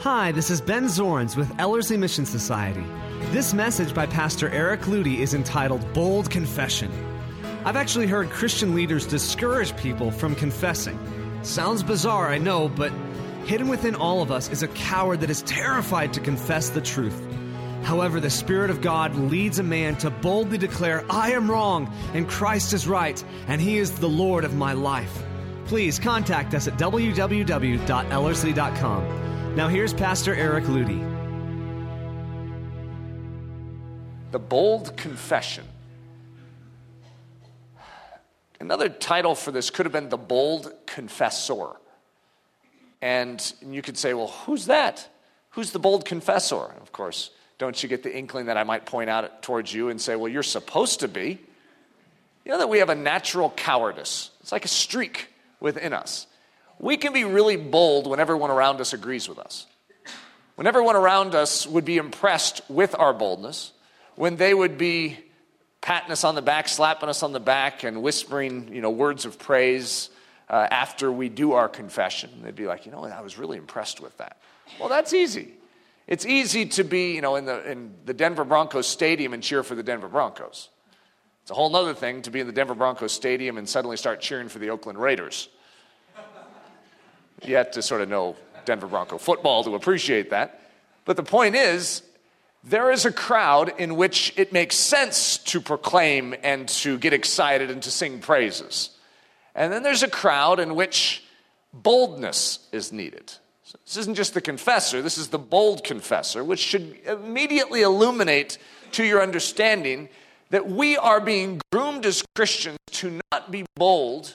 Hi, this is Ben Zorns with Ellerslie Mission Society. This message by Pastor Eric Ludy is entitled Bold Confession. I've actually heard Christian leaders discourage people from confessing. Sounds bizarre, I know, but hidden within all of us is a coward that is terrified to confess the truth. However, the Spirit of God leads a man to boldly declare, I am wrong and Christ is right, and He is the Lord of my life. Please contact us at www.ellerslie.com. Now, here's Pastor Eric Ludy. The Bold Confession. Another title for this could have been The Bold Confessor. And you could say, well, who's that? Who's the bold confessor? Of course, don't you get the inkling that I might point out towards you and say, well, you're supposed to be? You know that we have a natural cowardice. It's like a streak within us. We can be really bold when everyone around us agrees with us. When everyone around us would be impressed with our boldness, when they would be patting us on the back, slapping us on the back, and whispering, you know, words of praise uh, after we do our confession. They'd be like, you know, I was really impressed with that. Well, that's easy. It's easy to be, you know, in the, in the Denver Broncos stadium and cheer for the Denver Broncos. It's a whole other thing to be in the Denver Broncos stadium and suddenly start cheering for the Oakland Raiders. You have to sort of know Denver Bronco football to appreciate that. But the point is, there is a crowd in which it makes sense to proclaim and to get excited and to sing praises. And then there's a crowd in which boldness is needed. So this isn't just the confessor, this is the bold confessor, which should immediately illuminate to your understanding that we are being groomed as Christians to not be bold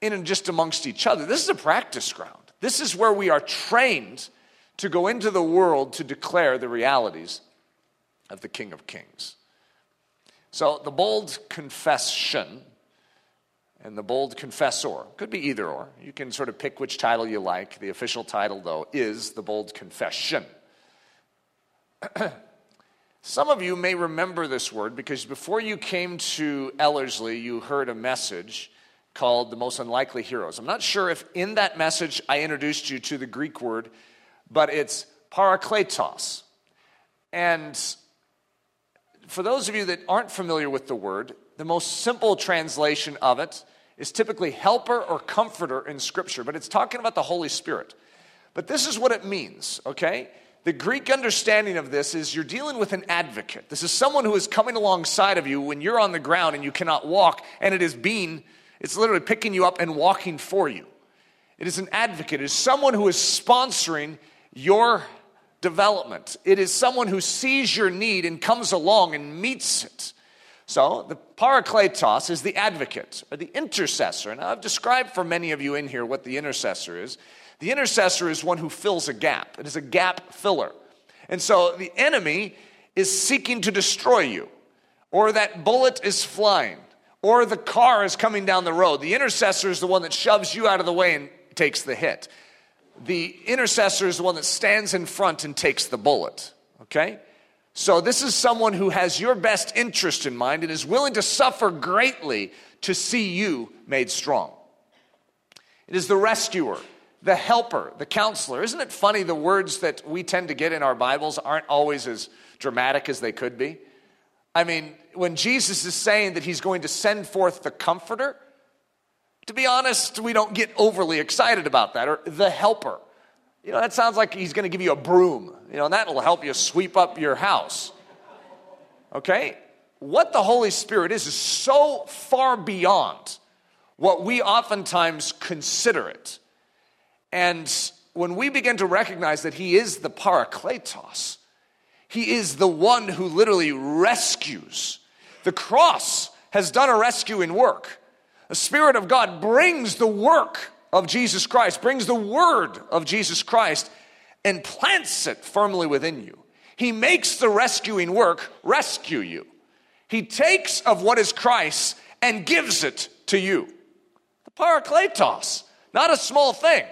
in and just amongst each other. This is a practice ground. This is where we are trained to go into the world to declare the realities of the King of Kings. So the bold confession and the bold confessor. Could be either or. You can sort of pick which title you like. The official title, though, is the bold confession. Some of you may remember this word because before you came to Ellerslie, you heard a message called The Most Unlikely Heroes. I'm not sure if in that message I introduced you to the Greek word, but it's parakletos. And for those of you that aren't familiar with the word, the most simple translation of it is typically helper or comforter in Scripture, but it's talking about the Holy Spirit. But this is what it means, okay? The Greek understanding of this is you're dealing with an advocate. This is someone who is coming alongside of you when you're on the ground and you cannot walk, and it is being, it's literally picking you up and walking for you. It is an advocate, it is someone who is sponsoring your development. It is someone who sees your need and comes along and meets it. So, the parakletos is the advocate or the intercessor. And I've described for many of you in here what the intercessor is. The intercessor is one who fills a gap, it is a gap filler. And so, the enemy is seeking to destroy you, or that bullet is flying, or the car is coming down the road. The intercessor is the one that shoves you out of the way and takes the hit. The intercessor is the one that stands in front and takes the bullet. Okay? So, this is someone who has your best interest in mind and is willing to suffer greatly to see you made strong. It is the rescuer, the helper, the counselor. Isn't it funny the words that we tend to get in our Bibles aren't always as dramatic as they could be? I mean, when Jesus is saying that he's going to send forth the comforter, to be honest, we don't get overly excited about that, or the helper. You know, that sounds like he's going to give you a broom, you know, and that'll help you sweep up your house. Okay? What the Holy Spirit is is so far beyond what we oftentimes consider it. And when we begin to recognize that he is the parakletos, he is the one who literally rescues. The cross has done a rescuing work. The Spirit of God brings the work of Jesus Christ, brings the word of Jesus Christ, and plants it firmly within you. He makes the rescuing work rescue you. He takes of what is Christ and gives it to you. The parakletos, not a small thing.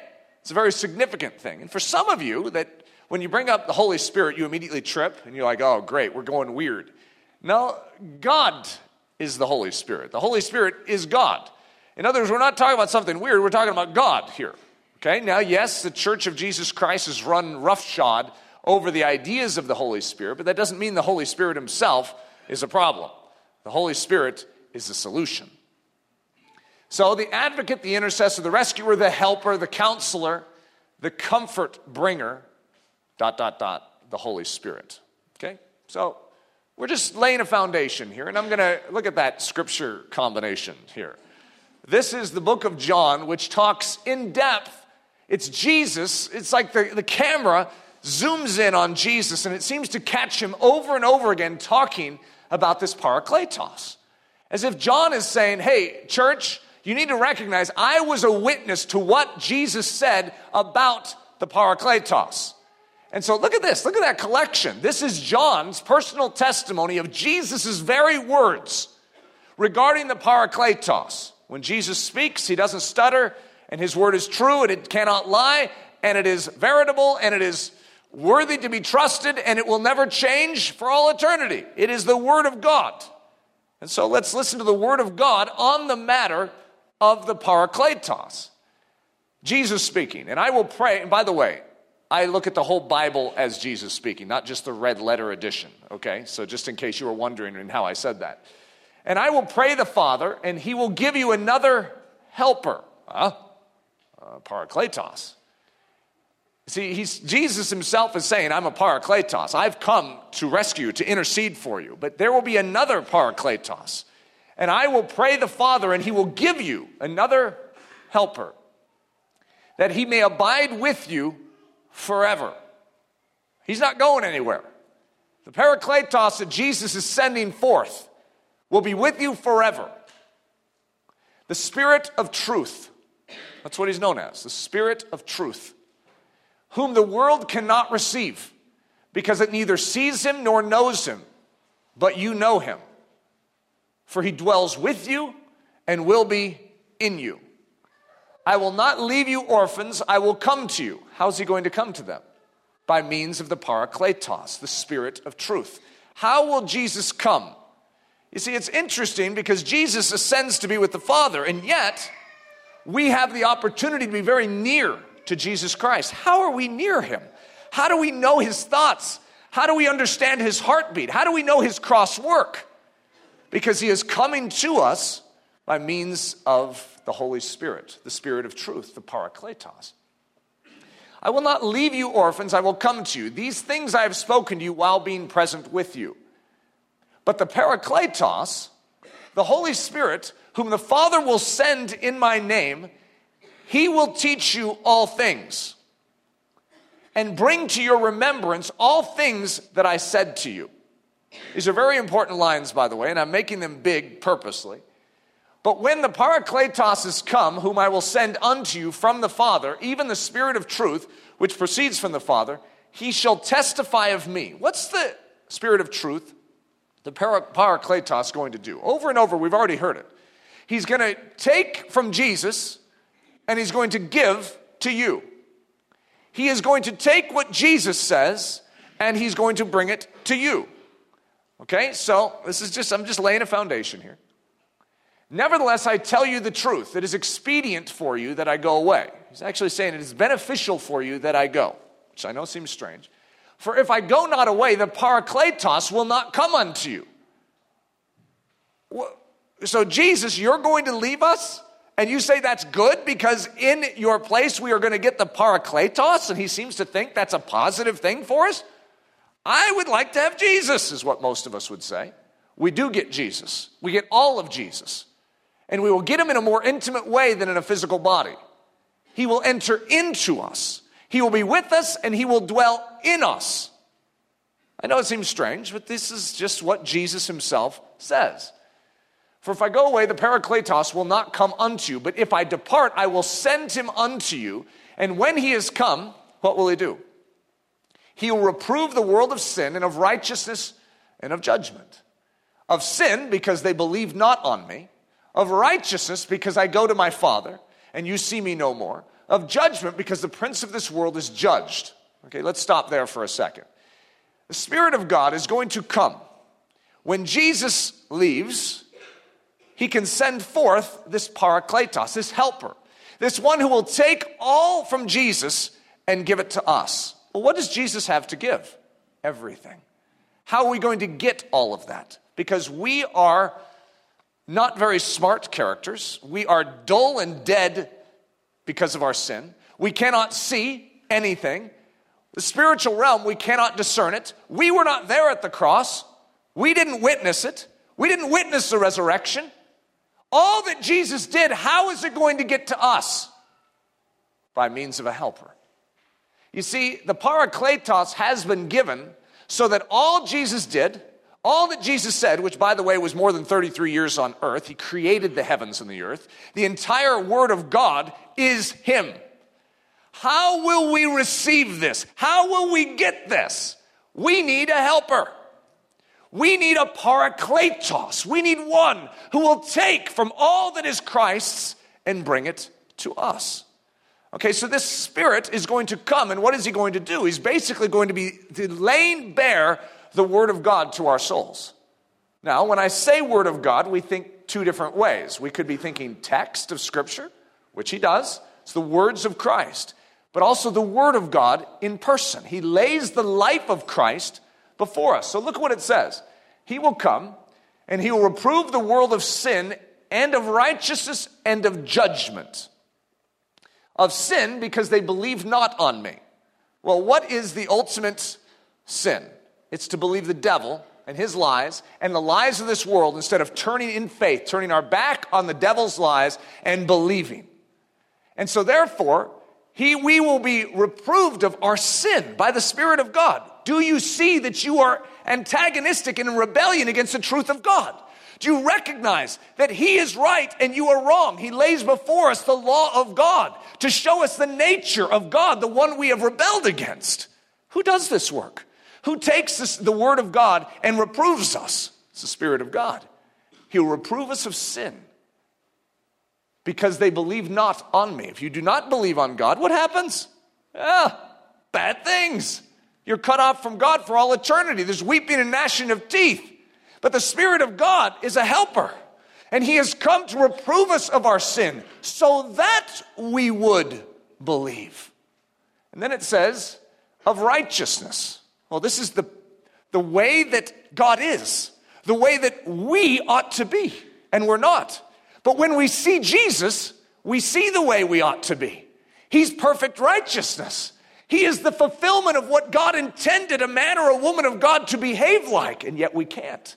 It's a very significant thing. And for some of you, that when you bring up the Holy Spirit, you immediately trip and you're like, oh, great, we're going weird. No, God is the Holy Spirit. The Holy Spirit is God. In other words, we're not talking about something weird, we're talking about God here. Okay, now, yes, the Church of Jesus Christ is run roughshod over the ideas of the Holy Spirit, but that doesn't mean the Holy Spirit himself is a problem. The Holy Spirit is the solution. So, the advocate, the intercessor, the rescuer, the helper, the counselor, the comfort bringer, dot, dot, dot, the Holy Spirit. Okay? So, we're just laying a foundation here, and I'm going to look at that scripture combination here. This is the book of John, which talks in depth. It's Jesus. It's like the, the camera zooms in on Jesus, and it seems to catch him over and over again talking about this parakletos. As if John is saying, Hey, church, you need to recognize I was a witness to what Jesus said about the parakletos. And so look at this, look at that collection. This is John's personal testimony of Jesus' very words regarding the parakletos. When Jesus speaks, he doesn't stutter, and his word is true, and it cannot lie, and it is veritable, and it is worthy to be trusted, and it will never change for all eternity. It is the word of God. And so let's listen to the word of God on the matter of the parakletos. Jesus speaking, and I will pray, and by the way, I look at the whole Bible as Jesus speaking, not just the red letter edition, okay? So just in case you were wondering in how I said that. And I will pray the Father, and he will give you another helper, huh? Uh, parakletos. See, he's, Jesus himself is saying, I'm a parakletos. I've come to rescue to intercede for you. But there will be another parakletos. And I will pray the Father, and he will give you another helper, that he may abide with you forever. He's not going anywhere. The Parakletos that Jesus is sending forth will be with you forever. The Spirit of truth. That's what he's known as the Spirit of truth, whom the world cannot receive because it neither sees him nor knows him, but you know him. For he dwells with you and will be in you. I will not leave you orphans, I will come to you. How's he going to come to them? By means of the Parakletos, the Spirit of truth. How will Jesus come? You see, it's interesting because Jesus ascends to be with the Father, and yet we have the opportunity to be very near to Jesus Christ. How are we near him? How do we know his thoughts? How do we understand his heartbeat? How do we know his cross work? Because he is coming to us by means of the Holy Spirit, the Spirit of truth, the Parakletos. I will not leave you orphans, I will come to you. These things I have spoken to you while being present with you. But the Parakletos, the Holy Spirit, whom the Father will send in my name, he will teach you all things and bring to your remembrance all things that I said to you. These are very important lines, by the way, and I'm making them big purposely. But when the Parakletos is come, whom I will send unto you from the Father, even the Spirit of truth, which proceeds from the Father, he shall testify of me. What's the Spirit of truth, the Parakletos, going to do? Over and over, we've already heard it. He's going to take from Jesus and he's going to give to you. He is going to take what Jesus says and he's going to bring it to you. Okay, so this is just, I'm just laying a foundation here. Nevertheless, I tell you the truth. It is expedient for you that I go away. He's actually saying it is beneficial for you that I go, which I know seems strange. For if I go not away, the Parakletos will not come unto you. So, Jesus, you're going to leave us? And you say that's good because in your place we are going to get the Parakletos, and he seems to think that's a positive thing for us? I would like to have Jesus, is what most of us would say. We do get Jesus, we get all of Jesus and we will get him in a more intimate way than in a physical body. He will enter into us. He will be with us and he will dwell in us. I know it seems strange, but this is just what Jesus himself says. For if I go away, the Parakletos will not come unto you, but if I depart, I will send him unto you. And when he is come, what will he do? He will reprove the world of sin and of righteousness and of judgment. Of sin, because they believe not on me of righteousness because I go to my Father and you see me no more, of judgment because the prince of this world is judged. Okay, let's stop there for a second. The Spirit of God is going to come. When Jesus leaves, he can send forth this parakletos, this helper. This one who will take all from Jesus and give it to us. Well, what does Jesus have to give? Everything. How are we going to get all of that? Because we are not very smart characters. We are dull and dead because of our sin. We cannot see anything. The spiritual realm, we cannot discern it. We were not there at the cross. We didn't witness it. We didn't witness the resurrection. All that Jesus did, how is it going to get to us? By means of a helper. You see, the Parakletos has been given so that all Jesus did, all that Jesus said, which by the way was more than 33 years on earth, he created the heavens and the earth, the entire Word of God is Him. How will we receive this? How will we get this? We need a helper. We need a parakletos. We need one who will take from all that is Christ's and bring it to us. Okay, so this spirit is going to come, and what is he going to do? He's basically going to be laying bare the word of God to our souls. Now, when I say word of God, we think two different ways. We could be thinking text of scripture, which he does, it's the words of Christ, but also the word of God in person. He lays the life of Christ before us. So look what it says. He will come and he will reprove the world of sin and of righteousness and of judgment. Of sin because they believe not on me. Well, what is the ultimate sin? It's to believe the devil and his lies and the lies of this world instead of turning in faith, turning our back on the devil's lies and believing. And so, therefore, he, we will be reproved of our sin by the Spirit of God. Do you see that you are antagonistic and in rebellion against the truth of God? Do you recognize that He is right and you are wrong? He lays before us the law of God to show us the nature of God, the one we have rebelled against. Who does this work? Who takes this, the Word of God and reproves us? It's the Spirit of God. He'll reprove us of sin because they believe not on me. If you do not believe on God, what happens? Ah, bad things. You're cut off from God for all eternity. There's weeping and gnashing of teeth. But the Spirit of God is a helper. And He has come to reprove us of our sin so that we would believe. And then it says, of righteousness. Well, this is the, the way that God is, the way that we ought to be, and we're not. But when we see Jesus, we see the way we ought to be. He's perfect righteousness. He is the fulfillment of what God intended a man or a woman of God to behave like, and yet we can't.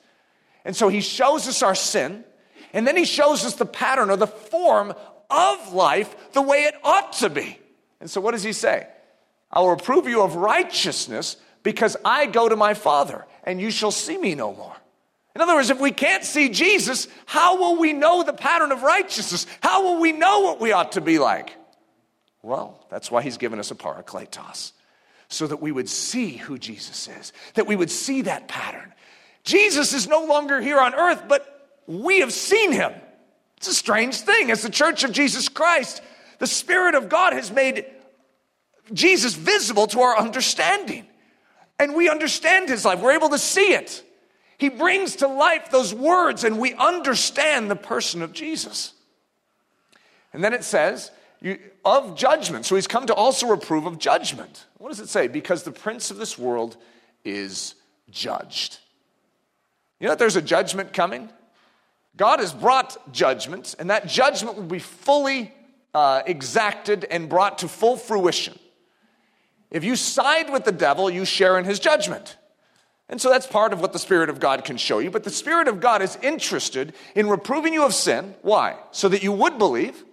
And so he shows us our sin, and then he shows us the pattern or the form of life the way it ought to be. And so what does he say? I will reprove you of righteousness because I go to my Father, and you shall see me no more. In other words, if we can't see Jesus, how will we know the pattern of righteousness? How will we know what we ought to be like? Well, that's why he's given us a parakletos, so that we would see who Jesus is, that we would see that pattern. Jesus is no longer here on earth, but we have seen him. It's a strange thing. As the church of Jesus Christ, the Spirit of God has made Jesus visible to our understanding. And we understand his life, we're able to see it. He brings to life those words, and we understand the person of Jesus. And then it says, of judgment. So he's come to also reprove of judgment. What does it say? Because the prince of this world is judged. You know that there's a judgment coming? God has brought judgment, and that judgment will be fully uh, exacted and brought to full fruition. If you side with the devil, you share in his judgment. And so that's part of what the Spirit of God can show you. But the Spirit of God is interested in reproving you of sin. Why? So that you would believe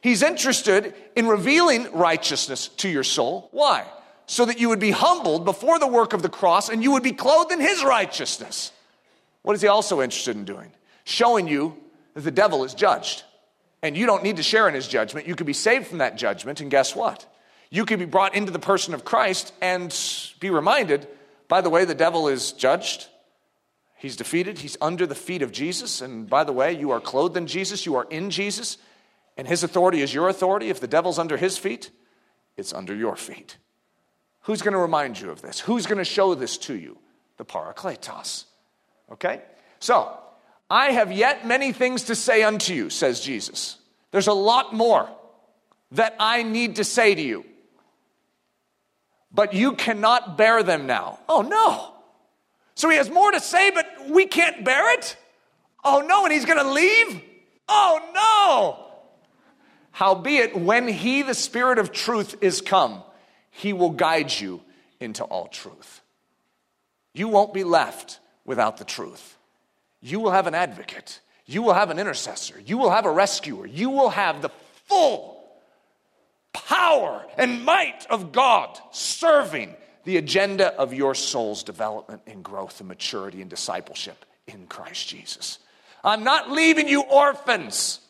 He's interested in revealing righteousness to your soul. Why? So that you would be humbled before the work of the cross and you would be clothed in his righteousness. What is he also interested in doing? Showing you that the devil is judged. And you don't need to share in his judgment. You could be saved from that judgment, and guess what? You could be brought into the person of Christ and be reminded by the way, the devil is judged. He's defeated. He's under the feet of Jesus. And by the way, you are clothed in Jesus. You are in Jesus and his authority is your authority, if the devil's under his feet, it's under your feet. Who's going to remind you of this? Who's going to show this to you? The Parakletos. Okay? So, I have yet many things to say unto you, says Jesus. There's a lot more. that I need to say to you, but you cannot bear them now. Oh, no. So he has more to say, but we can't bear it? Oh, no, and he's going to leave? Oh, no. Howbeit, when he, the Spirit of truth, is come, he will guide you into all truth. You won't be left without the truth. You will have an advocate. You will have an intercessor. You will have a rescuer. You will have the full power and might of God serving the agenda of your soul's development and growth and maturity and discipleship in Christ Jesus. I'm not leaving you orphans.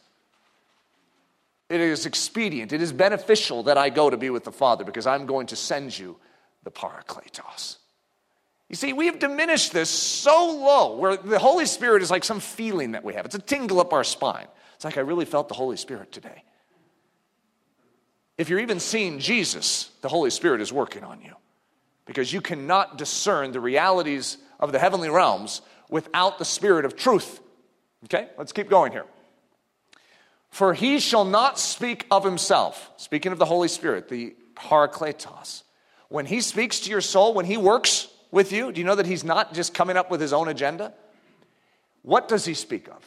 It is expedient, it is beneficial that I go to be with the Father because I'm going to send you the Parakletos. You see, we have diminished this so low where the Holy Spirit is like some feeling that we have. It's a tingle up our spine. It's like I really felt the Holy Spirit today. If you're even seeing Jesus, the Holy Spirit is working on you because you cannot discern the realities of the heavenly realms without the Spirit of truth. Okay, let's keep going here. For he shall not speak of himself, speaking of the Holy Spirit, the Parakletos. When he speaks to your soul, when he works with you, do you know that he's not just coming up with his own agenda? What does he speak of?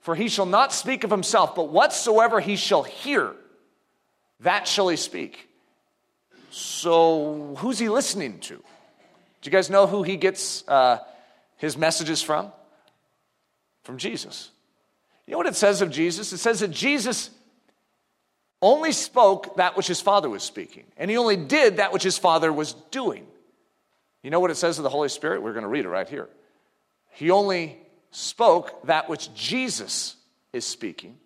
For he shall not speak of himself, but whatsoever he shall hear, that shall he speak. So, who's he listening to? Do you guys know who he gets uh, his messages from? From Jesus. You know what it says of Jesus? It says that Jesus only spoke that which his Father was speaking, and he only did that which his Father was doing. You know what it says of the Holy Spirit? We're going to read it right here. He only spoke that which Jesus is speaking,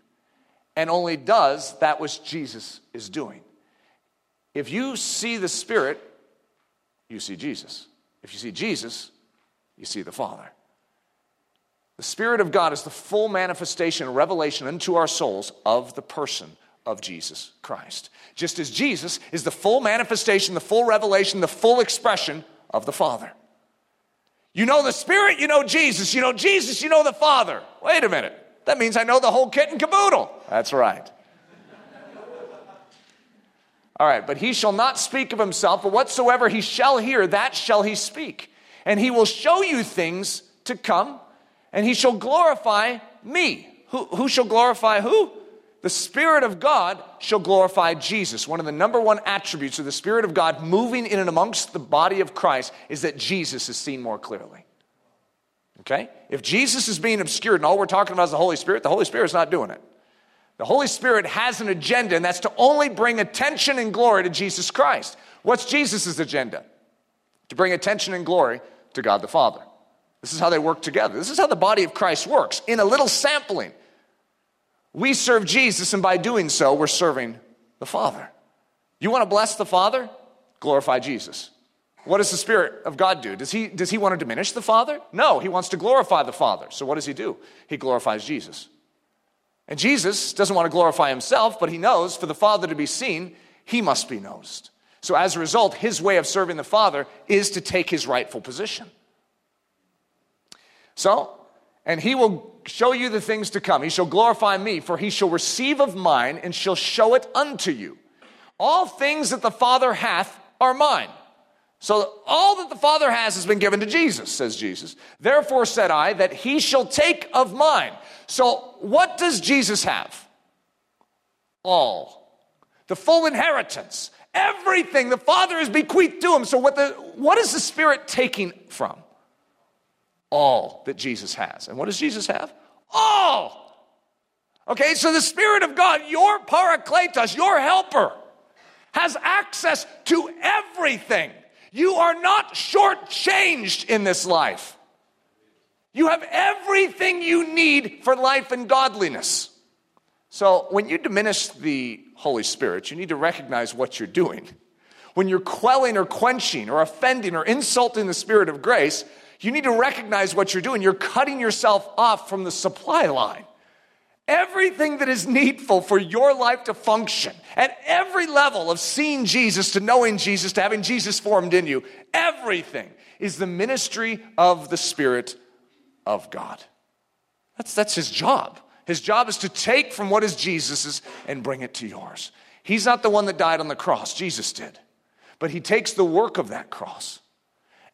and only does that which Jesus is doing. If you see the Spirit, you see Jesus. If you see Jesus, you see the Father. The Spirit of God is the full manifestation and revelation unto our souls of the person of Jesus Christ. Just as Jesus is the full manifestation, the full revelation, the full expression of the Father. You know the Spirit, you know Jesus. You know Jesus, you know the Father. Wait a minute. That means I know the whole kit and caboodle. That's right. All right, but he shall not speak of himself, but whatsoever he shall hear, that shall he speak. And he will show you things to come, and he shall glorify me. Who, who shall glorify who? The Spirit of God shall glorify Jesus. One of the number one attributes of the Spirit of God moving in and amongst the body of Christ is that Jesus is seen more clearly. Okay? If Jesus is being obscured and all we're talking about is the Holy Spirit, the Holy Spirit is not doing it. The Holy Spirit has an agenda, and that's to only bring attention and glory to Jesus Christ. What's Jesus' agenda? To bring attention and glory to God the Father. This is how they work together. This is how the body of Christ works in a little sampling. We serve Jesus, and by doing so, we're serving the Father. You want to bless the Father? Glorify Jesus. What does the Spirit of God do? Does he, does he want to diminish the Father? No, he wants to glorify the Father. So what does he do? He glorifies Jesus. And Jesus doesn't want to glorify himself, but he knows for the Father to be seen, he must be noticed. So as a result, his way of serving the Father is to take his rightful position. So, and he will show you the things to come. He shall glorify me, for he shall receive of mine and shall show it unto you. All things that the Father hath are mine. So all that the Father has has been given to Jesus, says Jesus. Therefore said I that he shall take of mine. So what does Jesus have? All. The full inheritance. Everything the Father has bequeathed to him. So what the what is the Spirit taking from? All that Jesus has. And what does Jesus have? All. Okay, so the Spirit of God, your parakletos, your helper, has access to everything. You are not shortchanged in this life. You have everything you need for life and godliness. So, when you diminish the Holy Spirit, you need to recognize what you're doing. When you're quelling or quenching or offending or insulting the Spirit of grace, you need to recognize what you're doing. You're cutting yourself off from the supply line. Everything that is needful for your life to function at every level of seeing Jesus, to knowing Jesus, to having Jesus formed in you, everything is the ministry of the Spirit of God. That's, that's his job. His job is to take from what is Jesus's and bring it to yours. He's not the one that died on the cross, Jesus did. But he takes the work of that cross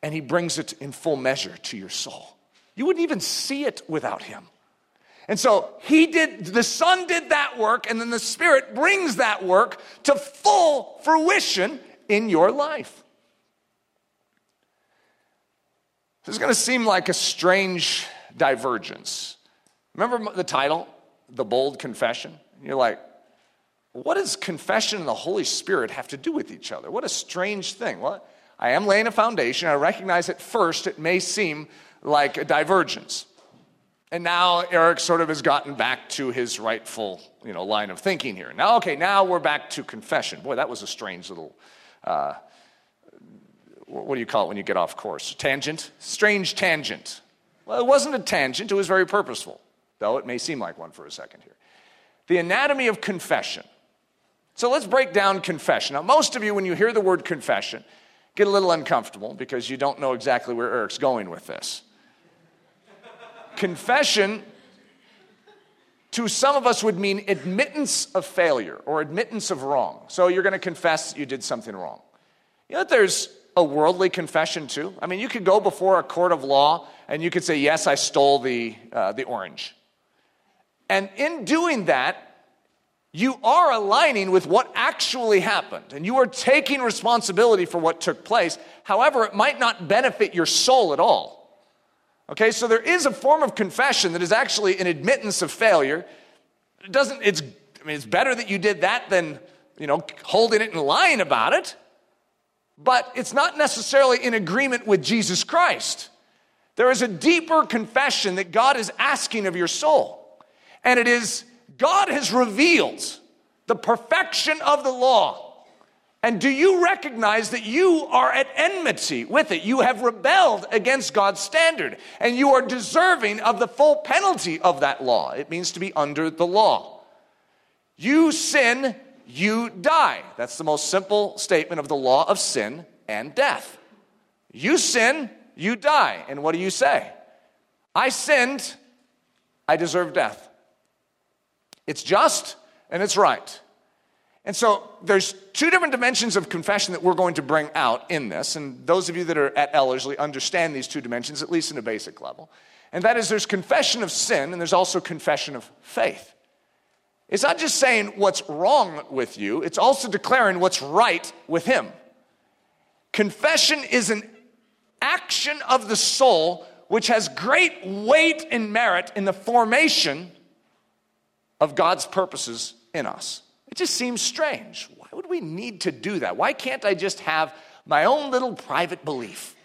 and he brings it in full measure to your soul. You wouldn't even see it without him. And so he did, the Son did that work, and then the Spirit brings that work to full fruition in your life. This is going to seem like a strange divergence. Remember the title, The Bold Confession? You're like, what does confession and the Holy Spirit have to do with each other? What a strange thing. Well, I am laying a foundation. I recognize at first it may seem like a divergence. And now Eric sort of has gotten back to his rightful you know, line of thinking here. Now, okay, now we're back to confession. Boy, that was a strange little, uh, what do you call it when you get off course? Tangent? Strange tangent. Well, it wasn't a tangent, it was very purposeful, though it may seem like one for a second here. The anatomy of confession. So let's break down confession. Now, most of you, when you hear the word confession, get a little uncomfortable because you don't know exactly where Eric's going with this. Confession, to some of us, would mean admittance of failure or admittance of wrong. So you're going to confess you did something wrong. You know, there's a worldly confession too. I mean, you could go before a court of law and you could say, Yes, I stole the, uh, the orange. And in doing that, you are aligning with what actually happened and you are taking responsibility for what took place. However, it might not benefit your soul at all. Okay, so there is a form of confession that is actually an admittance of failure. It doesn't, it's, I mean, it's better that you did that than, you know, holding it and lying about it. But it's not necessarily in agreement with Jesus Christ. There is a deeper confession that God is asking of your soul. And it is God has revealed the perfection of the law. And do you recognize that you are at enmity with it? You have rebelled against God's standard, and you are deserving of the full penalty of that law. It means to be under the law. You sin, you die. That's the most simple statement of the law of sin and death. You sin, you die. And what do you say? I sinned, I deserve death. It's just and it's right. And so there's two different dimensions of confession that we're going to bring out in this. And those of you that are at Ellerslie understand these two dimensions, at least in a basic level. And that is there's confession of sin and there's also confession of faith. It's not just saying what's wrong with you, it's also declaring what's right with Him. Confession is an action of the soul which has great weight and merit in the formation of God's purposes in us. It just seems strange. Why would we need to do that? Why can't I just have my own little private belief?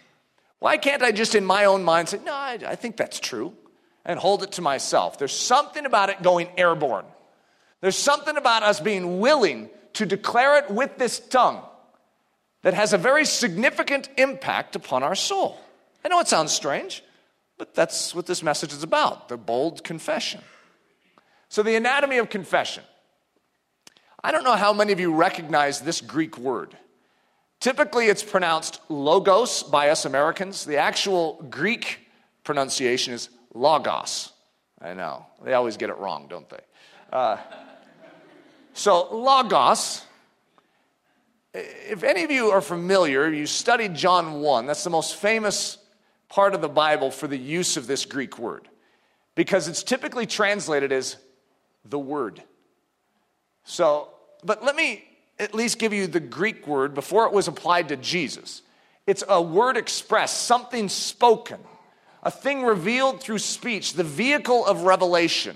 Why can't I just in my own mind say, no, I, I think that's true, and hold it to myself? There's something about it going airborne. There's something about us being willing to declare it with this tongue that has a very significant impact upon our soul. I know it sounds strange, but that's what this message is about the bold confession. So, the anatomy of confession. I don't know how many of you recognize this Greek word. Typically, it's pronounced logos by us Americans. The actual Greek pronunciation is logos. I know. They always get it wrong, don't they? Uh, so, logos, if any of you are familiar, you studied John 1, that's the most famous part of the Bible for the use of this Greek word because it's typically translated as the word. So, but let me at least give you the Greek word before it was applied to Jesus. It's a word expressed, something spoken, a thing revealed through speech, the vehicle of revelation.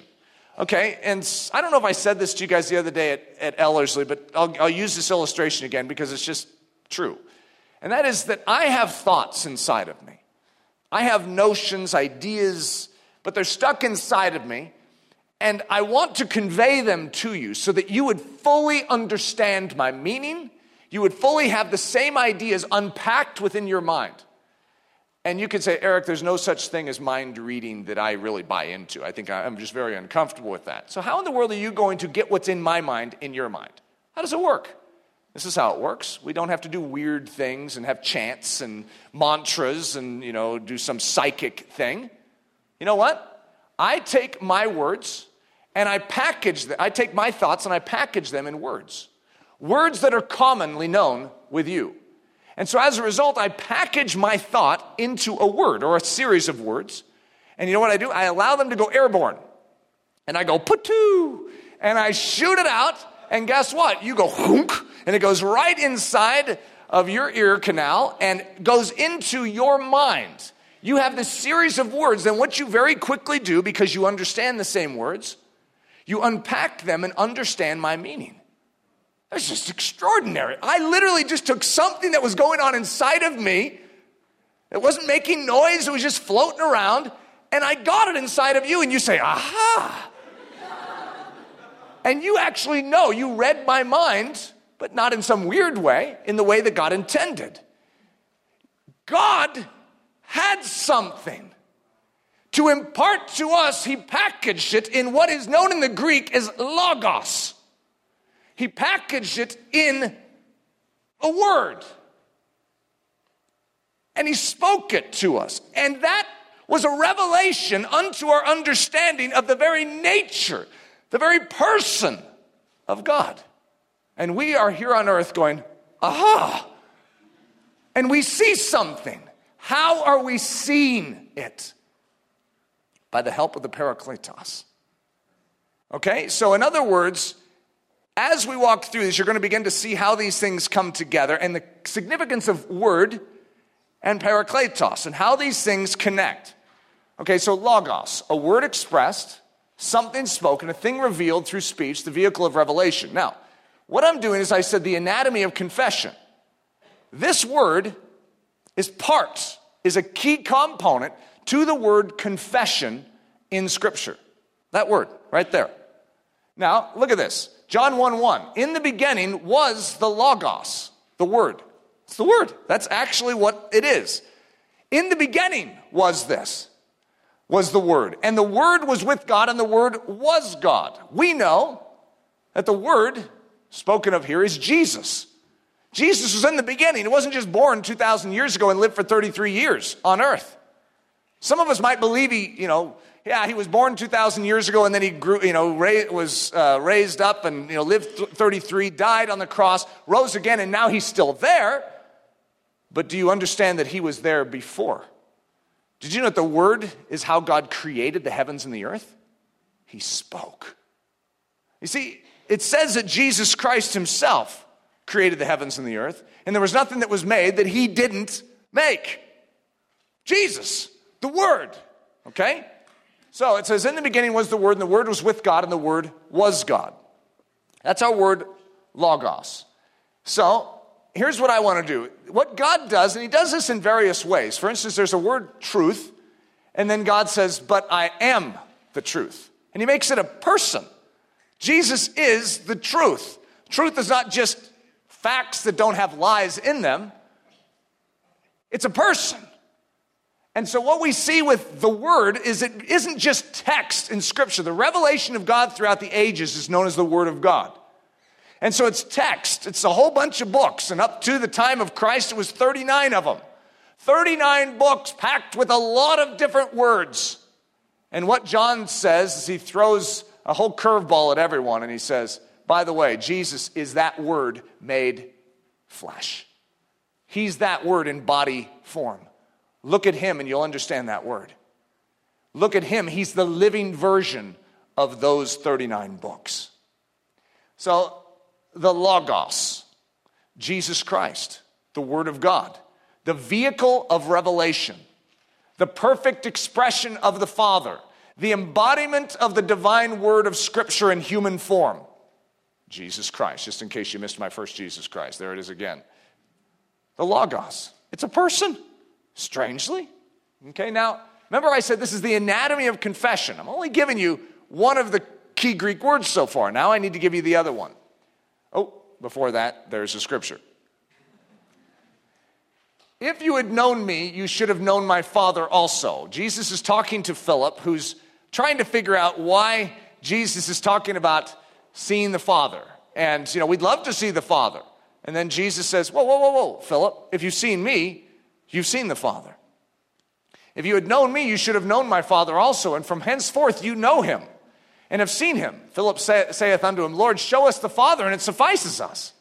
Okay, and I don't know if I said this to you guys the other day at, at Ellerslie, but I'll, I'll use this illustration again because it's just true. And that is that I have thoughts inside of me. I have notions, ideas, but they're stuck inside of me and I want to convey them to you so that you would fully understand my meaning. You would fully have the same ideas unpacked within your mind. And you could say, Eric, there's no such thing as mind reading that I really buy into. I think I'm just very uncomfortable with that. So, how in the world are you going to get what's in my mind in your mind? How does it work? This is how it works. We don't have to do weird things and have chants and mantras and, you know, do some psychic thing. You know what? I take my words and I package them. I take my thoughts and I package them in words. words that are commonly known with you. And so as a result, I package my thought into a word or a series of words. And you know what I do? I allow them to go airborne. And I go, putoo, and I shoot it out. And guess what? You go, hunk, and it goes right inside of your ear canal and goes into your mind. You have this series of words, and what you very quickly do, because you understand the same words, you unpack them and understand my meaning. That's just extraordinary. I literally just took something that was going on inside of me. It wasn't making noise, it was just floating around, and I got it inside of you, and you say, aha. and you actually know you read my mind, but not in some weird way, in the way that God intended. God had something. To impart to us, he packaged it in what is known in the Greek as logos. He packaged it in a word. And he spoke it to us. And that was a revelation unto our understanding of the very nature, the very person of God. And we are here on earth going, aha. And we see something. How are we seeing it? By the help of the Parakletos. Okay, so in other words, as we walk through this, you're going to begin to see how these things come together and the significance of word and parakletos and how these things connect. Okay, so logos, a word expressed, something spoken, a thing revealed through speech, the vehicle of revelation. Now, what I'm doing is I said the anatomy of confession. This word is part, is a key component to the word confession in Scripture. That word right there. Now, look at this. John 1 1. In the beginning was the Logos, the Word. It's the Word. That's actually what it is. In the beginning was this, was the Word. And the Word was with God, and the Word was God. We know that the Word spoken of here is Jesus. Jesus was in the beginning. He wasn't just born 2,000 years ago and lived for 33 years on earth. Some of us might believe he, you know, yeah, he was born 2,000 years ago and then he grew, you know, was uh, raised up and, you know, lived 33, died on the cross, rose again, and now he's still there. But do you understand that he was there before? Did you know that the Word is how God created the heavens and the earth? He spoke. You see, it says that Jesus Christ himself created the heavens and the earth, and there was nothing that was made that he didn't make. Jesus, the Word, okay? So it says, In the beginning was the Word, and the Word was with God, and the Word was God. That's our word, logos. So here's what I want to do. What God does, and He does this in various ways. For instance, there's a word, truth, and then God says, But I am the truth. And He makes it a person. Jesus is the truth. Truth is not just facts that don't have lies in them, it's a person. And so, what we see with the Word is it isn't just text in Scripture. The revelation of God throughout the ages is known as the Word of God. And so, it's text, it's a whole bunch of books. And up to the time of Christ, it was 39 of them. 39 books packed with a lot of different words. And what John says is he throws a whole curveball at everyone and he says, by the way, Jesus is that word made flesh. He's that word in body form. Look at him and you'll understand that word. Look at him. He's the living version of those 39 books. So, the Logos, Jesus Christ, the Word of God, the vehicle of revelation, the perfect expression of the Father, the embodiment of the divine Word of Scripture in human form. Jesus Christ, just in case you missed my first Jesus Christ, there it is again. The Logos, it's a person strangely. Okay, now, remember I said this is the anatomy of confession. I'm only giving you one of the key Greek words so far. Now I need to give you the other one. Oh, before that, there's a scripture. If you had known me, you should have known my Father also. Jesus is talking to Philip, who's trying to figure out why Jesus is talking about seeing the Father. And, you know, we'd love to see the Father. And then Jesus says, Whoa, whoa, whoa, whoa, Philip, if you've seen me, You've seen the Father. If you had known me, you should have known my Father also, and from henceforth you know him and have seen him. Philip say, saith unto him, Lord, show us the Father, and it suffices us.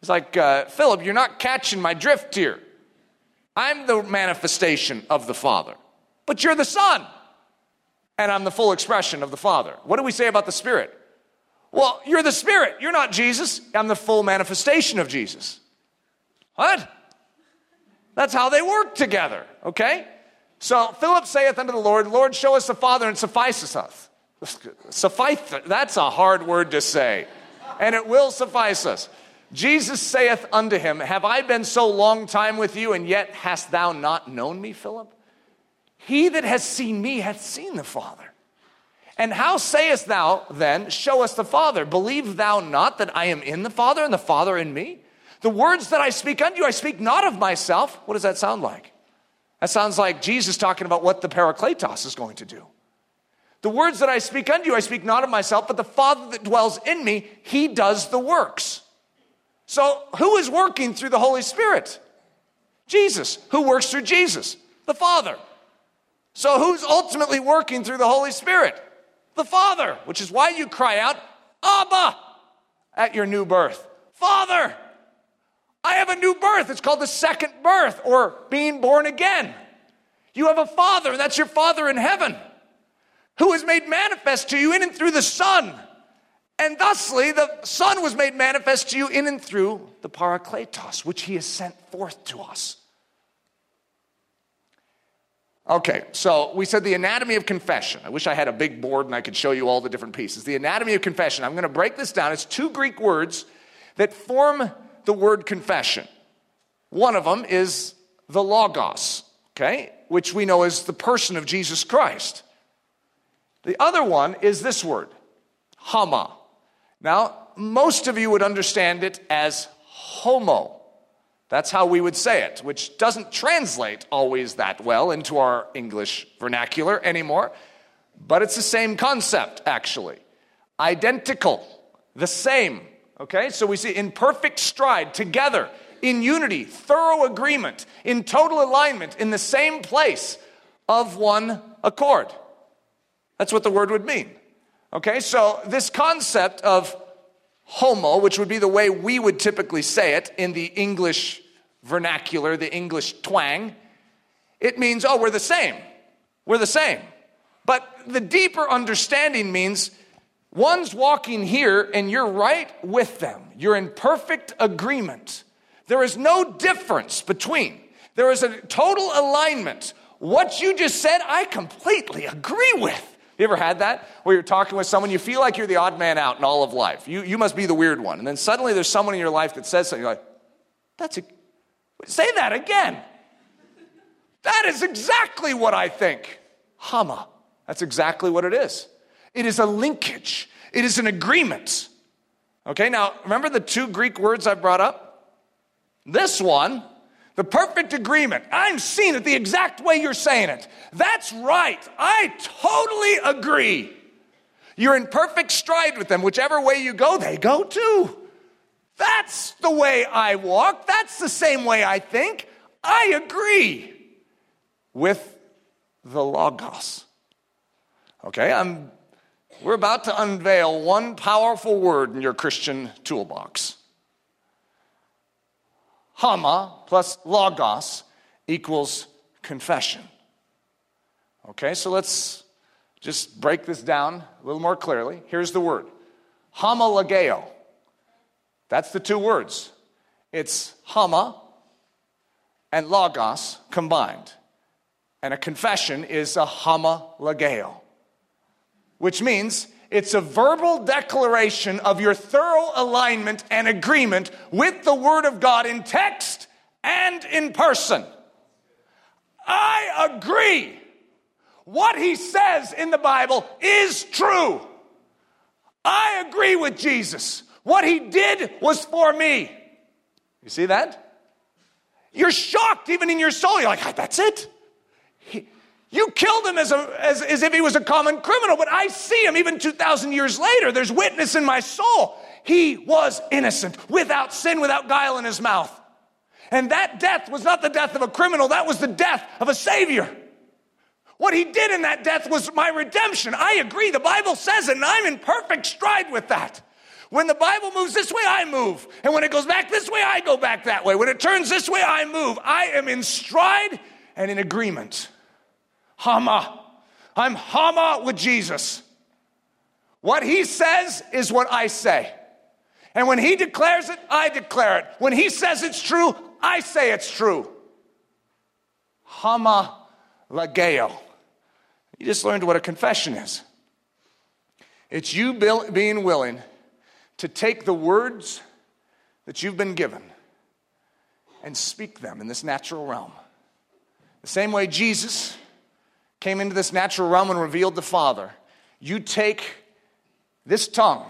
He's like, uh, Philip, you're not catching my drift here. I'm the manifestation of the Father, but you're the Son, and I'm the full expression of the Father. What do we say about the Spirit? Well, you're the Spirit. You're not Jesus. I'm the full manifestation of Jesus. What? That's how they work together, okay? So Philip saith unto the Lord, Lord, show us the Father and suffices us. Suffice, that's a hard word to say, and it will suffice us. Jesus saith unto him, Have I been so long time with you, and yet hast thou not known me, Philip? He that has seen me hath seen the Father. And how sayest thou then, Show us the Father? Believe thou not that I am in the Father, and the Father in me? The words that I speak unto you, I speak not of myself. What does that sound like? That sounds like Jesus talking about what the Parakletos is going to do. The words that I speak unto you, I speak not of myself, but the Father that dwells in me, he does the works. So, who is working through the Holy Spirit? Jesus. Who works through Jesus? The Father. So, who's ultimately working through the Holy Spirit? The Father, which is why you cry out, Abba, at your new birth. Father, I have a new birth. It's called the second birth or being born again. You have a Father, and that's your Father in heaven, who is made manifest to you in and through the Son. And thusly, the Son was made manifest to you in and through the Parakletos, which He has sent forth to us. Okay, so we said the anatomy of confession. I wish I had a big board and I could show you all the different pieces. The anatomy of confession. I'm going to break this down. It's two Greek words that form the word confession. One of them is the Logos, okay, which we know is the person of Jesus Christ. The other one is this word, Hama. Now, most of you would understand it as homo. That's how we would say it, which doesn't translate always that well into our English vernacular anymore, but it's the same concept, actually. Identical, the same. Okay, so we see in perfect stride, together, in unity, thorough agreement, in total alignment, in the same place, of one accord. That's what the word would mean. Okay, so this concept of homo, which would be the way we would typically say it in the English vernacular, the English twang, it means, oh, we're the same. We're the same. But the deeper understanding means one's walking here and you're right with them. You're in perfect agreement. There is no difference between, there is a total alignment. What you just said, I completely agree with. You ever had that? Where you're talking with someone, you feel like you're the odd man out in all of life. You, you must be the weird one. And then suddenly there's someone in your life that says something, you're like, that's a, say that again. That is exactly what I think. Hama. That's exactly what it is. It is a linkage, it is an agreement. Okay, now remember the two Greek words I brought up? This one the perfect agreement. I'm seeing it the exact way you're saying it. That's right. I totally agree. You're in perfect stride with them. Whichever way you go, they go too. That's the way I walk. That's the same way I think. I agree with the Logos. Okay, I'm, we're about to unveil one powerful word in your Christian toolbox. Hama plus logos equals confession. Okay, so let's just break this down a little more clearly. Here's the word homologeo. That's the two words. It's hama and logos combined. And a confession is a homologeo, which means it's a verbal declaration of your thorough alignment and agreement with the Word of God in text and in person. I agree. What he says in the Bible is true. I agree with Jesus. What he did was for me. You see that? You're shocked even in your soul. You're like, ah, that's it. He, you killed him as, a, as, as if he was a common criminal, but I see him even 2,000 years later. There's witness in my soul. He was innocent, without sin, without guile in his mouth. And that death was not the death of a criminal, that was the death of a Savior. What he did in that death was my redemption. I agree. The Bible says it, and I'm in perfect stride with that. When the Bible moves this way, I move. And when it goes back this way, I go back that way. When it turns this way, I move. I am in stride and in agreement. Hama. I'm Hama with Jesus. What he says is what I say. And when he declares it, I declare it. When he says it's true, I say it's true. Hama lageo. You just learned what a confession is. It's you being willing to take the words that you've been given and speak them in this natural realm. The same way Jesus came into this natural realm and revealed the Father, you take this tongue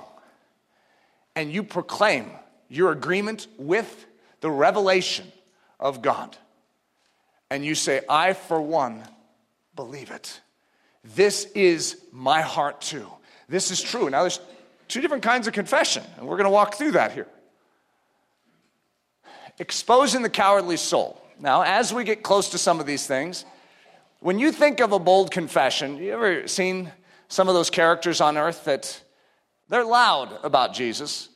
and you proclaim your agreement with the revelation of God. And you say, I, for one, believe it. This is my heart too. This is true. Now, there's two different kinds of confession, and we're going to walk through that here. Exposing the cowardly soul. Now, as we get close to some of these things, when you think of a bold confession, you ever seen some of those characters on earth that they're loud about Jesus,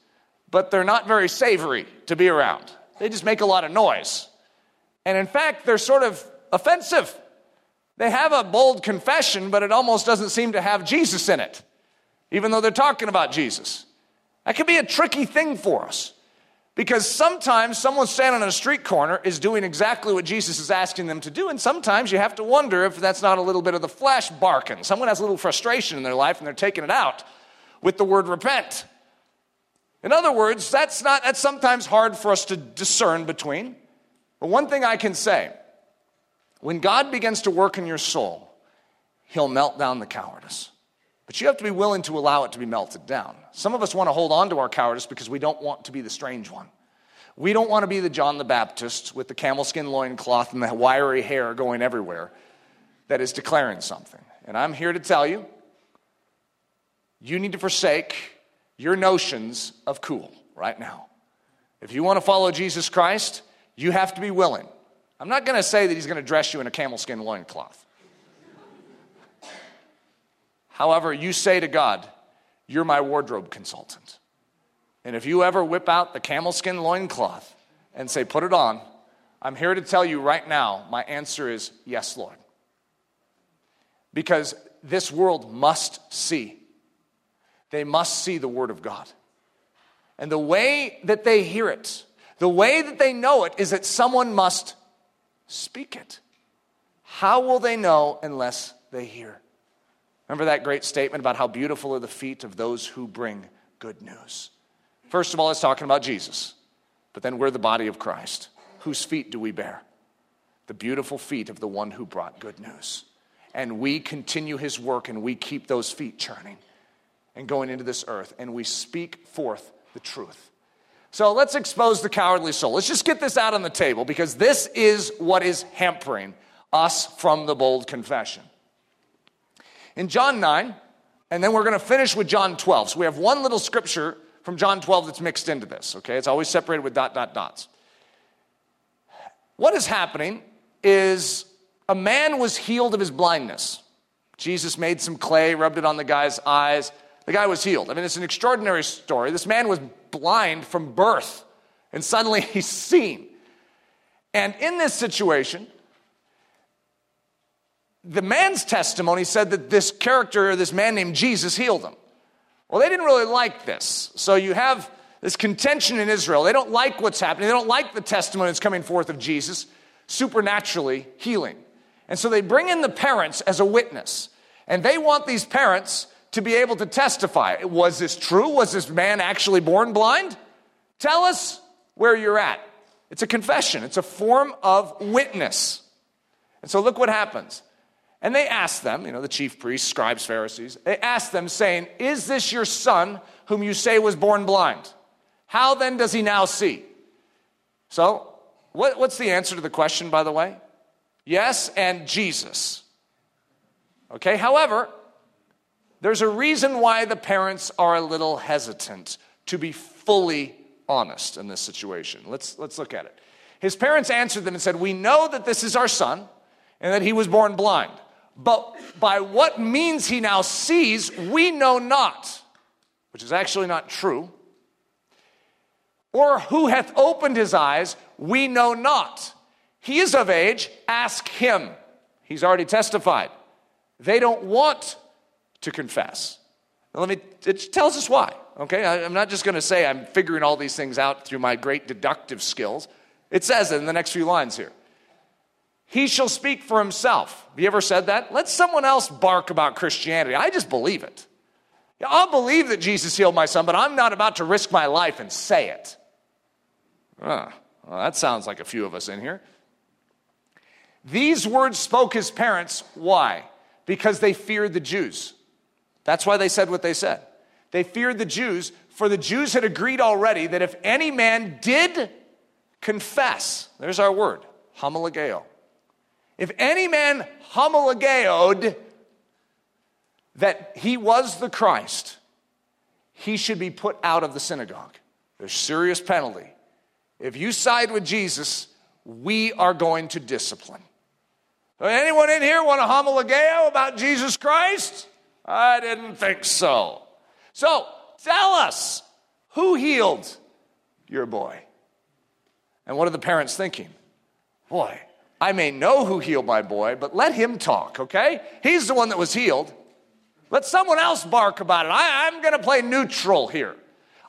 but they're not very savory to be around? They just make a lot of noise. And in fact, they're sort of offensive. They have a bold confession, but it almost doesn't seem to have Jesus in it even though they're talking about Jesus. That can be a tricky thing for us because sometimes someone standing on a street corner is doing exactly what Jesus is asking them to do, and sometimes you have to wonder if that's not a little bit of the flesh barking. Someone has a little frustration in their life and they're taking it out with the word repent. In other words, that's not that's sometimes hard for us to discern between. But one thing I can say, when God begins to work in your soul, he'll melt down the cowardice. But you have to be willing to allow it to be melted down. Some of us want to hold on to our cowardice because we don't want to be the strange one. We don't want to be the John the Baptist with the camel skin loincloth and the wiry hair going everywhere that is declaring something. And I'm here to tell you you need to forsake your notions of cool right now. If you want to follow Jesus Christ, you have to be willing. I'm not going to say that he's going to dress you in a camel skin loincloth. However, you say to God, You're my wardrobe consultant. And if you ever whip out the camel skin loincloth and say, Put it on, I'm here to tell you right now, my answer is yes, Lord. Because this world must see. They must see the Word of God. And the way that they hear it, the way that they know it, is that someone must speak it. How will they know unless they hear? Remember that great statement about how beautiful are the feet of those who bring good news? First of all, it's talking about Jesus, but then we're the body of Christ. Whose feet do we bear? The beautiful feet of the one who brought good news. And we continue his work and we keep those feet churning and going into this earth and we speak forth the truth. So let's expose the cowardly soul. Let's just get this out on the table because this is what is hampering us from the bold confession in John 9, and then we're going to finish with John 12. So we have one little scripture from John 12 that's mixed into this, okay? It's always separated with dot, dot, dots. What is happening is a man was healed of his blindness. Jesus made some clay, rubbed it on the guy's eyes. The guy was healed. I mean, it's an extraordinary story. This man was blind from birth, and suddenly he's seen. And in this situation, the man's testimony said that this character, this man named Jesus, healed him. Well, they didn't really like this. So you have this contention in Israel. They don't like what's happening, they don't like the testimony that's coming forth of Jesus supernaturally healing. And so they bring in the parents as a witness. And they want these parents to be able to testify. Was this true? Was this man actually born blind? Tell us where you're at. It's a confession, it's a form of witness. And so look what happens. And they asked them, you know, the chief priests, scribes, Pharisees, they asked them, saying, Is this your son whom you say was born blind? How then does he now see? So, what, what's the answer to the question, by the way? Yes, and Jesus. Okay, however, there's a reason why the parents are a little hesitant to be fully honest in this situation. Let's, let's look at it. His parents answered them and said, We know that this is our son and that he was born blind. But by what means he now sees, we know not, which is actually not true. or who hath opened his eyes, we know not. He is of age, ask him. He's already testified. They don't want to confess. Let me, it tells us why, okay? I'm not just going to say I'm figuring all these things out through my great deductive skills. It says it in the next few lines here. He shall speak for himself. Have you ever said that? Let someone else bark about Christianity. I just believe it. I'll believe that Jesus healed my son, but I'm not about to risk my life and say it. Ah, well, that sounds like a few of us in here. These words spoke his parents. Why? Because they feared the Jews. That's why they said what they said. They feared the Jews, for the Jews had agreed already that if any man did confess, there's our word, homologeo. If any man homologeoed that he was the Christ, he should be put out of the synagogue. There's serious penalty. If you side with Jesus, we are going to discipline. Anyone in here want a homologeo about Jesus Christ? I didn't think so. So tell us who healed your boy? And what are the parents thinking? Boy, I may know who healed my boy, but let him talk, okay? He's the one that was healed. Let someone else bark about it. I, am going to play neutral here.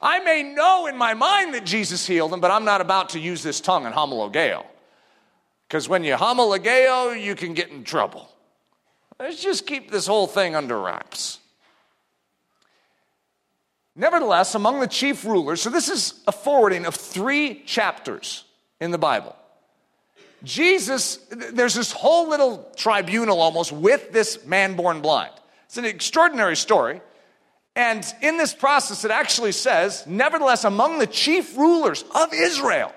I may know in my mind that Jesus healed him, but I'm not about to use this tongue in homologeo. Because when you homologeo, you can get in trouble. Let's just keep this whole thing under wraps. Nevertheless, among the chief rulers, so this is a forwarding of three chapters in the Bible. Jesus, there's this whole little tribunal almost with this man born blind. It's an extraordinary story. And in this process, it actually says, nevertheless, among the chief rulers of Israel,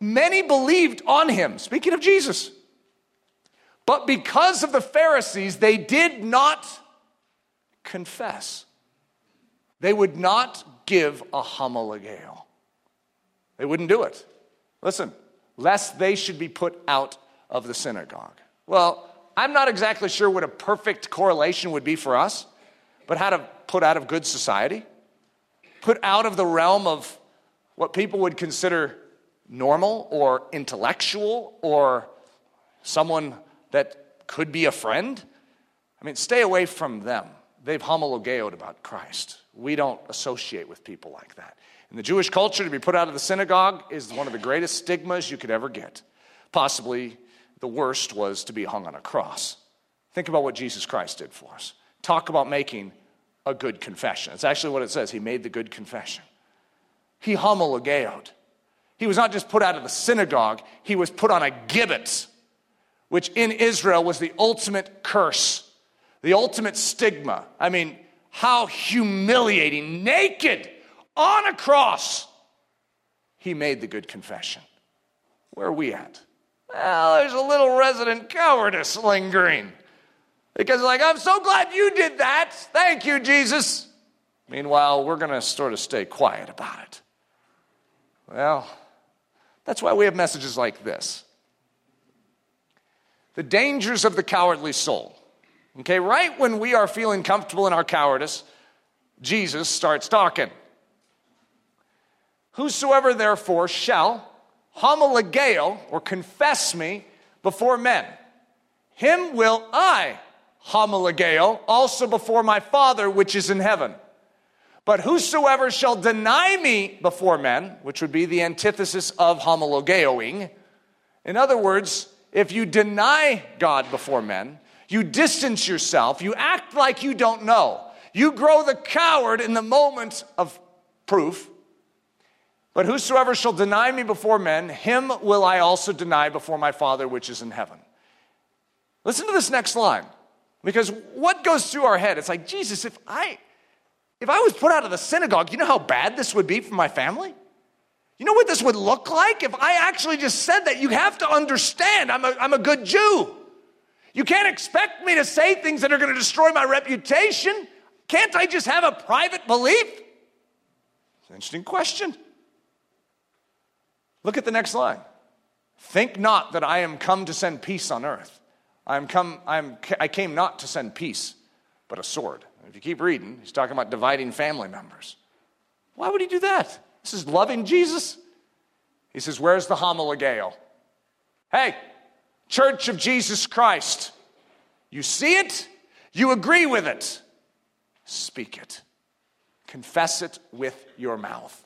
many believed on him. Speaking of Jesus. But because of the Pharisees, they did not confess. They would not give a homologeo. They wouldn't do it. Listen, lest they should be put out of the synagogue. Well, I'm not exactly sure what a perfect correlation would be for us but how to put out of good society, put out of the realm of what people would consider normal or intellectual or someone that could be a friend. I mean, stay away from them. They've homologeoed about Christ. We don't associate with people like that. In the Jewish culture, to be put out of the synagogue is one of the greatest stigmas you could ever get. Possibly the worst was to be hung on a cross. Think about what Jesus Christ did for us talk about making a good confession. It's actually what it says. He made the good confession. He homologeoed. He was not just put out of the synagogue, he was put on a gibbet, which in Israel was the ultimate curse, the ultimate stigma. I mean, how humiliating, naked, on a cross. He made the good confession. Where are we at? Well, there's a little resident cowardice lingering. Because, like, I'm so glad you did that. Thank you, Jesus. Meanwhile, we're going to sort of stay quiet about it. Well, that's why we have messages like this the dangers of the cowardly soul. Okay, right when we are feeling comfortable in our cowardice, Jesus starts talking. Whosoever therefore shall homologeo or confess me before men, him will I homologeo, also before my Father which is in heaven. But whosoever shall deny me before men, which would be the antithesis of homologeoing, in other words, if you deny God before men, you distance yourself, you act like you don't know, you grow the coward in the moment of proof. But whosoever shall deny me before men, him will I also deny before my Father which is in heaven. Listen to this next line. Because what goes through our head? It's like, Jesus, if I if I was put out of the synagogue, you know how bad this would be for my family? You know what this would look like if I actually just said that? You have to understand, I'm a, I'm a good Jew. You can't expect me to say things that are going to destroy my reputation. Can't I just have a private belief? It's an interesting question. Look at the next line. Think not that I am come to send peace on earth. I'm come, I'm, I came not to send peace, but a sword. If you keep reading, he's talking about dividing family members. Why would he do that? This is loving Jesus. He says, Where's the homologeo? Hey, Church of Jesus Christ, you see it, you agree with it, speak it, confess it with your mouth.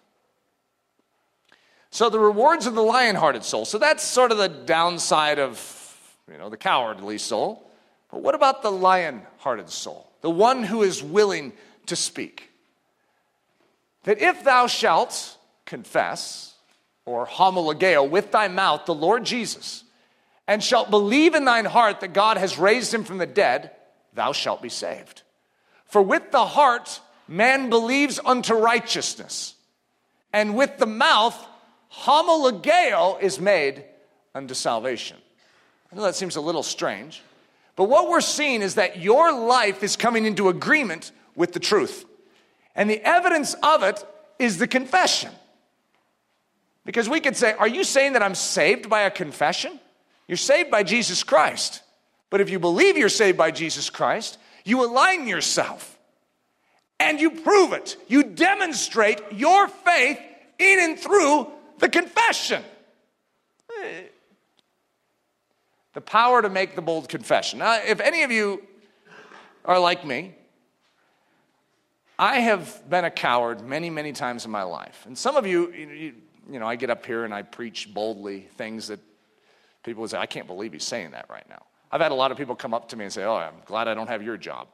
So the rewards of the lion-hearted soul. So that's sort of the downside of, you know, the cowardly soul. But what about the lion-hearted soul? The one who is willing to speak. That if thou shalt confess or homologeo with thy mouth the Lord Jesus and shalt believe in thine heart that God has raised him from the dead, thou shalt be saved. For with the heart man believes unto righteousness, and with the mouth homologeo is made unto salvation. I know that seems a little strange, but what we're seeing is that your life is coming into agreement with the truth. And the evidence of it is the confession. Because we could say, Are you saying that I'm saved by a confession? You're saved by Jesus Christ. But if you believe you're saved by Jesus Christ, you align yourself and you prove it. You demonstrate your faith in and through the confession. The power to make the bold confession. Now, if any of you are like me, I have been a coward many, many times in my life. And some of you, you, know, I get up here and I preach boldly things that People would say, I can't believe he's saying that right now. I've had a lot of people come up to me and say, Oh, I'm glad I don't have your job.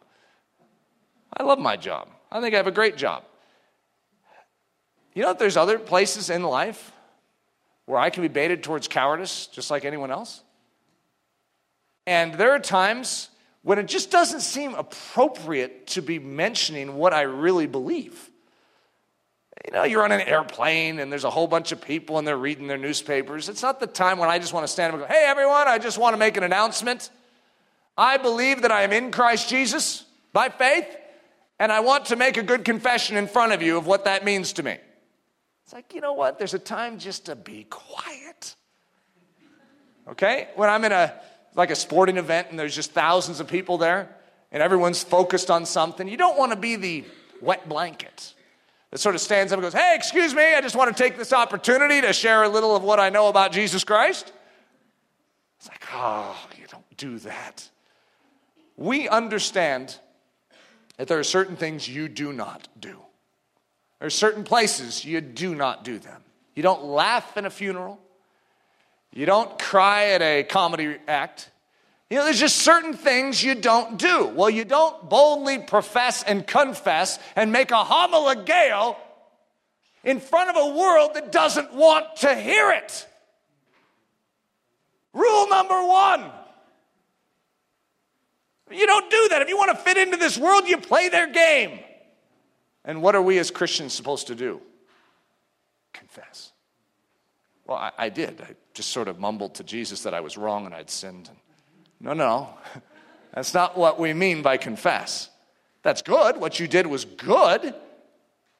I love my job. I think I have a great job. You know, there's other places in life where I can be baited towards cowardice just like anyone else. And there are times when it just doesn't seem appropriate to be mentioning what I really believe. You know, you're on an airplane and there's a whole bunch of people and they're reading their newspapers. It's not the time when I just want to stand up and go, hey, everyone, I just want to make an announcement. I believe that I am in Christ Jesus by faith, and I want to make a good confession in front of you of what that means to me. It's like, you know what? There's a time just to be quiet. Okay? When I'm in a like a sporting event and there's just thousands of people there and everyone's focused on something, you don't want to be the wet blanket that sort of stands up and goes, Hey, excuse me, I just want to take this opportunity to share a little of what I know about Jesus Christ. It's like, Oh, you don't do that. We understand that there are certain things you do not do. There are certain places you do not do them. You don't laugh in a funeral. You don't cry at a comedy act. You know, there's just certain things you don't do. Well, you don't boldly profess and confess and make a homologeo in front of a world that doesn't want to hear it. Rule number one. You don't do that. If you want to fit into this world, you play their game. And what are we as Christians supposed to do? Confess. Well, I, I did. I just sort of mumbled to Jesus that I was wrong and I'd sinned. No, no. That's not what we mean by confess. That's good. What you did was good.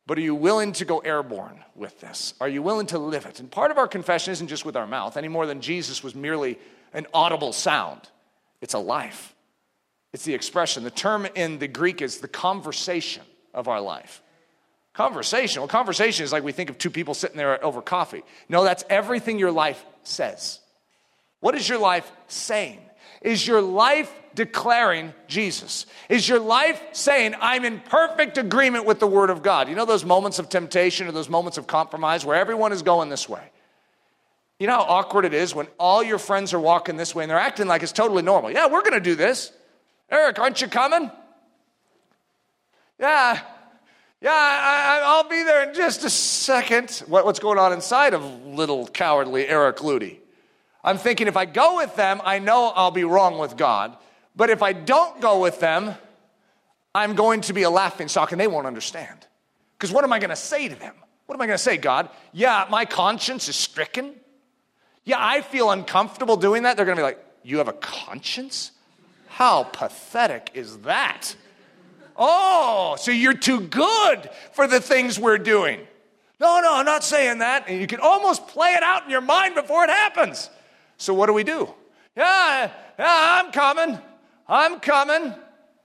But are you willing to go airborne with this? Are you willing to live it? And part of our confession isn't just with our mouth, any more than Jesus was merely an audible sound. It's a life, it's the expression. The term in the Greek is the conversation of our life. Conversation. Well, conversation is like we think of two people sitting there over coffee. No, that's everything your life says. What is your life saying? Is your life declaring Jesus? Is your life saying, I'm in perfect agreement with the Word of God? You know those moments of temptation or those moments of compromise where everyone is going this way? You know how awkward it is when all your friends are walking this way and they're acting like it's totally normal. Yeah, we're going to do this. Eric, aren't you coming? Yeah, yeah, I, will be there in just a second. What, what's going on inside of little cowardly Eric Ludy? I'm thinking if I go with them, I know I'll be wrong with God. But if I don't go with them, I'm going to be a laughing stock and they won't understand. Because what am I going to say to them? What am I going to say, God? Yeah, my conscience is stricken. Yeah, I feel uncomfortable doing that. They're going to be like, You have a conscience? How pathetic is that? Oh, so you're too good for the things we're doing. No, no, I'm not saying that. And you can almost play it out in your mind before it happens. So what do we do? Yeah, yeah, I'm coming. I'm coming.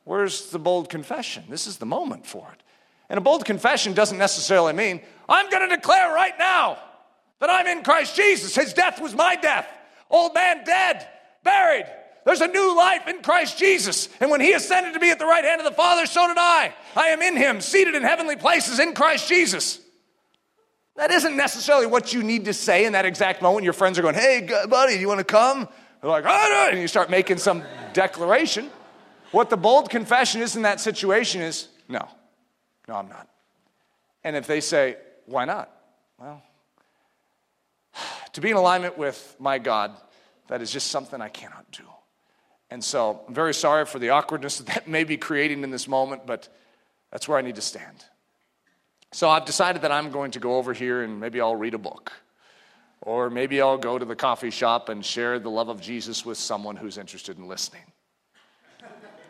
Where's the bold confession? This is the moment for it. And a bold confession doesn't necessarily mean, I'm going to declare right now that I'm in Christ Jesus. His death was my death. Old man dead, buried. There's a new life in Christ Jesus. And when he ascended to be at the right hand of the Father, so did I. I am in him, seated in heavenly places in Christ Jesus. That isn't necessarily what you need to say in that exact moment. Your friends are going, Hey, buddy, do you want to come? They're like, oh, and you start making some declaration. What the bold confession is in that situation is, No, no, I'm not. And if they say, Why not? Well, to be in alignment with my God, that is just something I cannot do. And so I'm very sorry for the awkwardness that that may be creating in this moment, but that's where I need to stand. So I've decided that I'm going to go over here and maybe I'll read a book. Or maybe I'll go to the coffee shop and share the love of Jesus with someone who's interested in listening.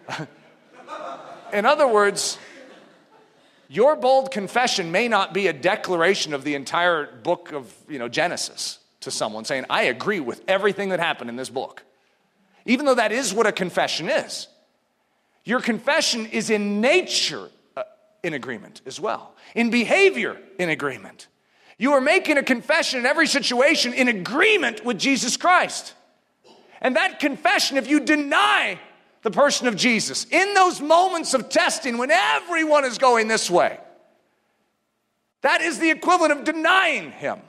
in other words, your bold confession may not be a declaration of the entire book of you know, Genesis to someone saying, I agree with everything that happened in this book. Even though that is what a confession is. Your confession is in nature uh, in agreement as well, in behavior in agreement. You are making a confession in every situation in agreement with Jesus Christ. And that confession, if you deny the person of Jesus in those moments of testing when everyone is going this way, that is the equivalent of denying him.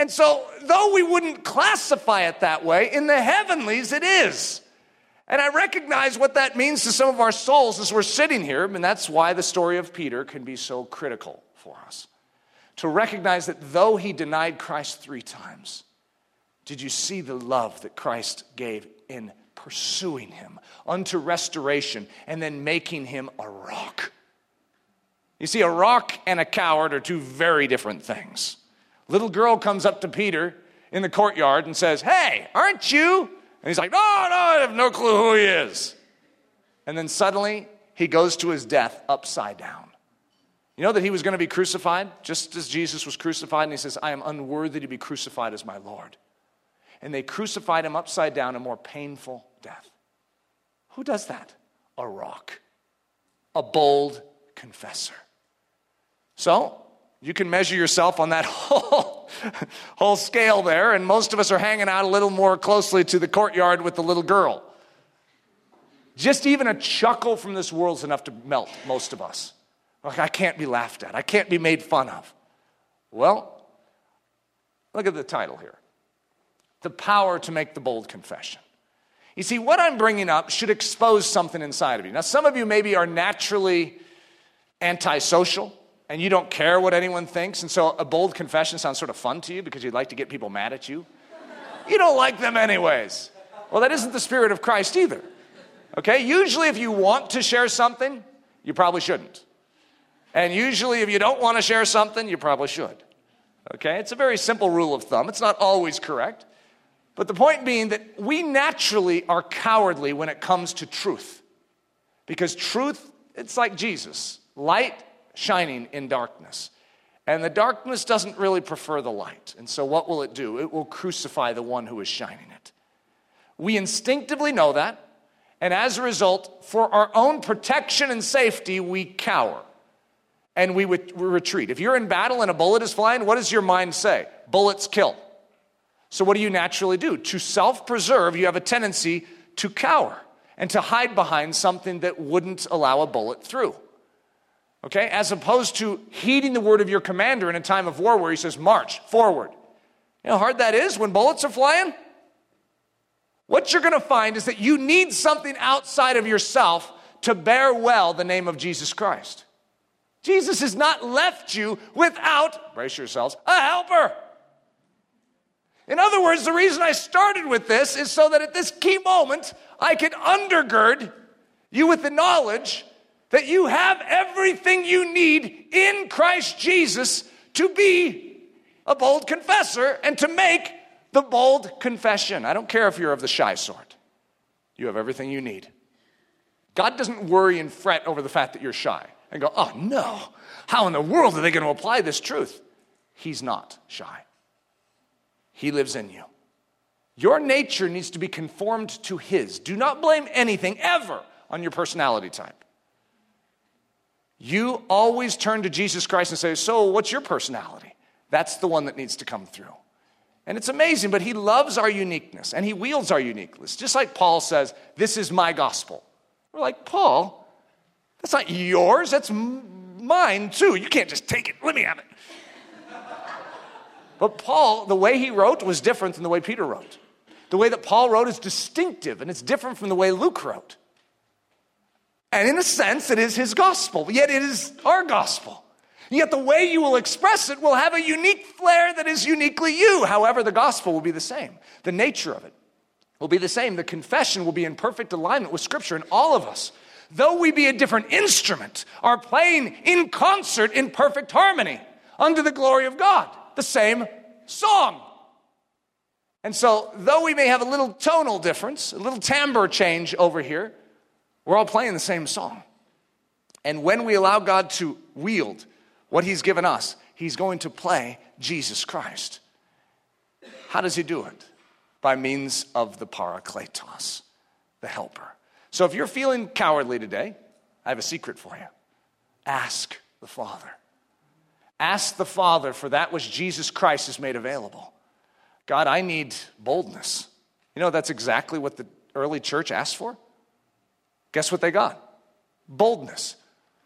And so, though we wouldn't classify it that way, in the heavenlies it is. And I recognize what that means to some of our souls as we're sitting here, and that's why the story of Peter can be so critical for us. To recognize that though he denied Christ three times, did you see the love that Christ gave in pursuing him unto restoration and then making him a rock? You see, a rock and a coward are two very different things. Little girl comes up to Peter in the courtyard and says, Hey, aren't you and he's like, No, no, I have no clue who he is. And then suddenly he goes to his death upside down. You know that he was going to be crucified just as Jesus was crucified, and he says, I am unworthy to be crucified as my Lord. And they crucified him upside down, a more painful death. Who does that? A rock, a bold confessor. So, you can measure yourself on that whole, whole scale there, and most of us are hanging out a little more closely to the courtyard with the little girl. Just even a chuckle from this world is enough to melt most of us. Like, I can't be laughed at, I can't be made fun of. Well, look at the title here The Power to Make the Bold Confession. You see, what I'm bringing up should expose something inside of you. Now, some of you maybe are naturally antisocial and you don't care what anyone thinks, and so a bold confession sounds sort of fun to you because you'd like to get people mad at you. You don't like them anyways. Well, that isn't the spirit of Christ either. Okay? Usually, if you want to share something, you probably shouldn't. And usually, if you don't want to share something, you probably should. Okay? It's a very simple rule of thumb. It's not always correct. But the point being that we naturally are cowardly when it comes to truth. Because truth, it's like Jesus light shining in darkness. And the darkness doesn't really prefer the light. And so, what will it do? It will crucify the one who is shining it. We instinctively know that. And as a result, for our own protection and safety, we cower and we, we retreat. If you're in battle and a bullet is flying, what does your mind say? Bullets kill. So, what do you naturally do? To self preserve, you have a tendency to cower and to hide behind something that wouldn't allow a bullet through okay? As opposed to heeding the word of your commander in a time of war where he says, march forward. You know how hard that is when bullets are flying? What you're going to find is that you need something outside of yourself to bear well the name of Jesus Christ. Jesus has not left you without, brace yourselves, a helper. In other words, the reason I started with this is so that at this key moment, I can undergird you with the knowledge that you have everything you need in Christ Jesus to be a bold confessor and to make the bold confession. I don't care if you're of the shy sort, you have everything you need. God doesn't worry and fret over the fact that you're shy and go, oh no, how in the world are they going to apply this truth? He's not shy, He lives in you. Your nature needs to be conformed to His. Do not blame anything ever on your personality type. You always turn to Jesus Christ and say, So, what's your personality? That's the one that needs to come through. And it's amazing, but he loves our uniqueness and he wields our uniqueness. Just like Paul says, This is my gospel. We're like, Paul, that's not yours, that's mine too. You can't just take it. Let me have it. but Paul, the way he wrote was different than the way Peter wrote. The way that Paul wrote is distinctive and it's different from the way Luke wrote. And in a sense, it is his gospel, yet it is our gospel. Yet the way you will express it will have a unique flair that is uniquely you. However, the gospel will be the same. The nature of it will be the same. The confession will be in perfect alignment with Scripture, and all of us, though we be a different instrument, are playing in concert in perfect harmony under the glory of God. The same song. And so, though we may have a little tonal difference, a little timbre change over here, we're all playing the same song. And when we allow God to wield what He's given us, He's going to play Jesus Christ. How does He do it? By means of the Parakletos, the helper. So if you're feeling cowardly today, I have a secret for you. Ask the Father. Ask the Father for that which Jesus Christ has made available. God, I need boldness. You know, that's exactly what the early church asked for. Guess what they got? Boldness.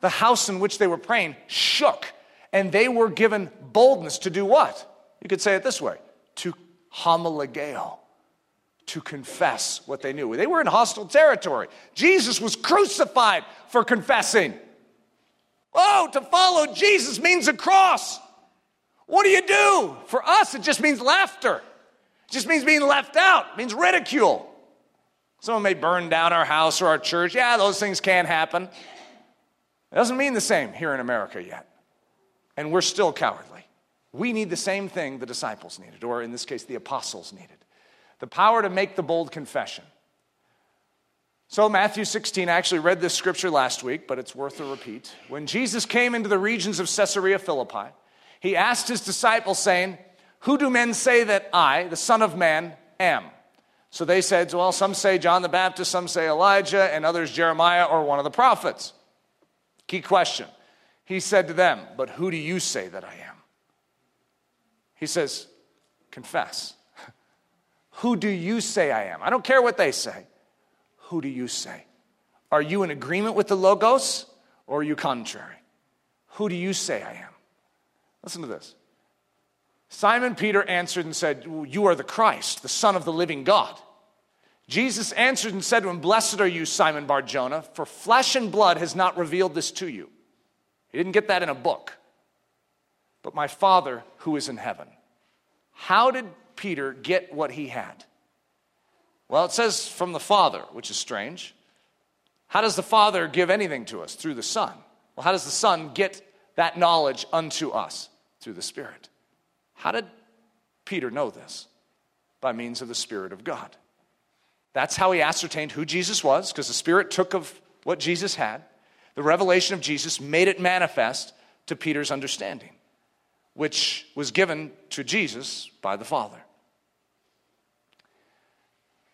The house in which they were praying shook, and they were given boldness to do what? You could say it this way to homologeo, to confess what they knew. They were in hostile territory. Jesus was crucified for confessing. Oh, to follow Jesus means a cross. What do you do? For us, it just means laughter. It just means being left out, it means ridicule. Someone may burn down our house or our church. Yeah, those things can't happen. It doesn't mean the same here in America yet. And we're still cowardly. We need the same thing the disciples needed, or in this case, the apostles needed the power to make the bold confession. So, Matthew 16, I actually read this scripture last week, but it's worth a repeat. When Jesus came into the regions of Caesarea Philippi, he asked his disciples, saying, Who do men say that I, the Son of Man, am? So they said, Well, some say John the Baptist, some say Elijah, and others Jeremiah or one of the prophets. Key question. He said to them, But who do you say that I am? He says, Confess. who do you say I am? I don't care what they say. Who do you say? Are you in agreement with the Logos or are you contrary? Who do you say I am? Listen to this. Simon Peter answered and said, You are the Christ, the Son of the living God. Jesus answered and said to him, Blessed are you, Simon Bar Jonah, for flesh and blood has not revealed this to you. He didn't get that in a book, but my Father who is in heaven. How did Peter get what he had? Well, it says from the Father, which is strange. How does the Father give anything to us? Through the Son. Well, how does the Son get that knowledge unto us? Through the Spirit. How did Peter know this? By means of the Spirit of God. That's how he ascertained who Jesus was, because the Spirit took of what Jesus had. The revelation of Jesus made it manifest to Peter's understanding, which was given to Jesus by the Father.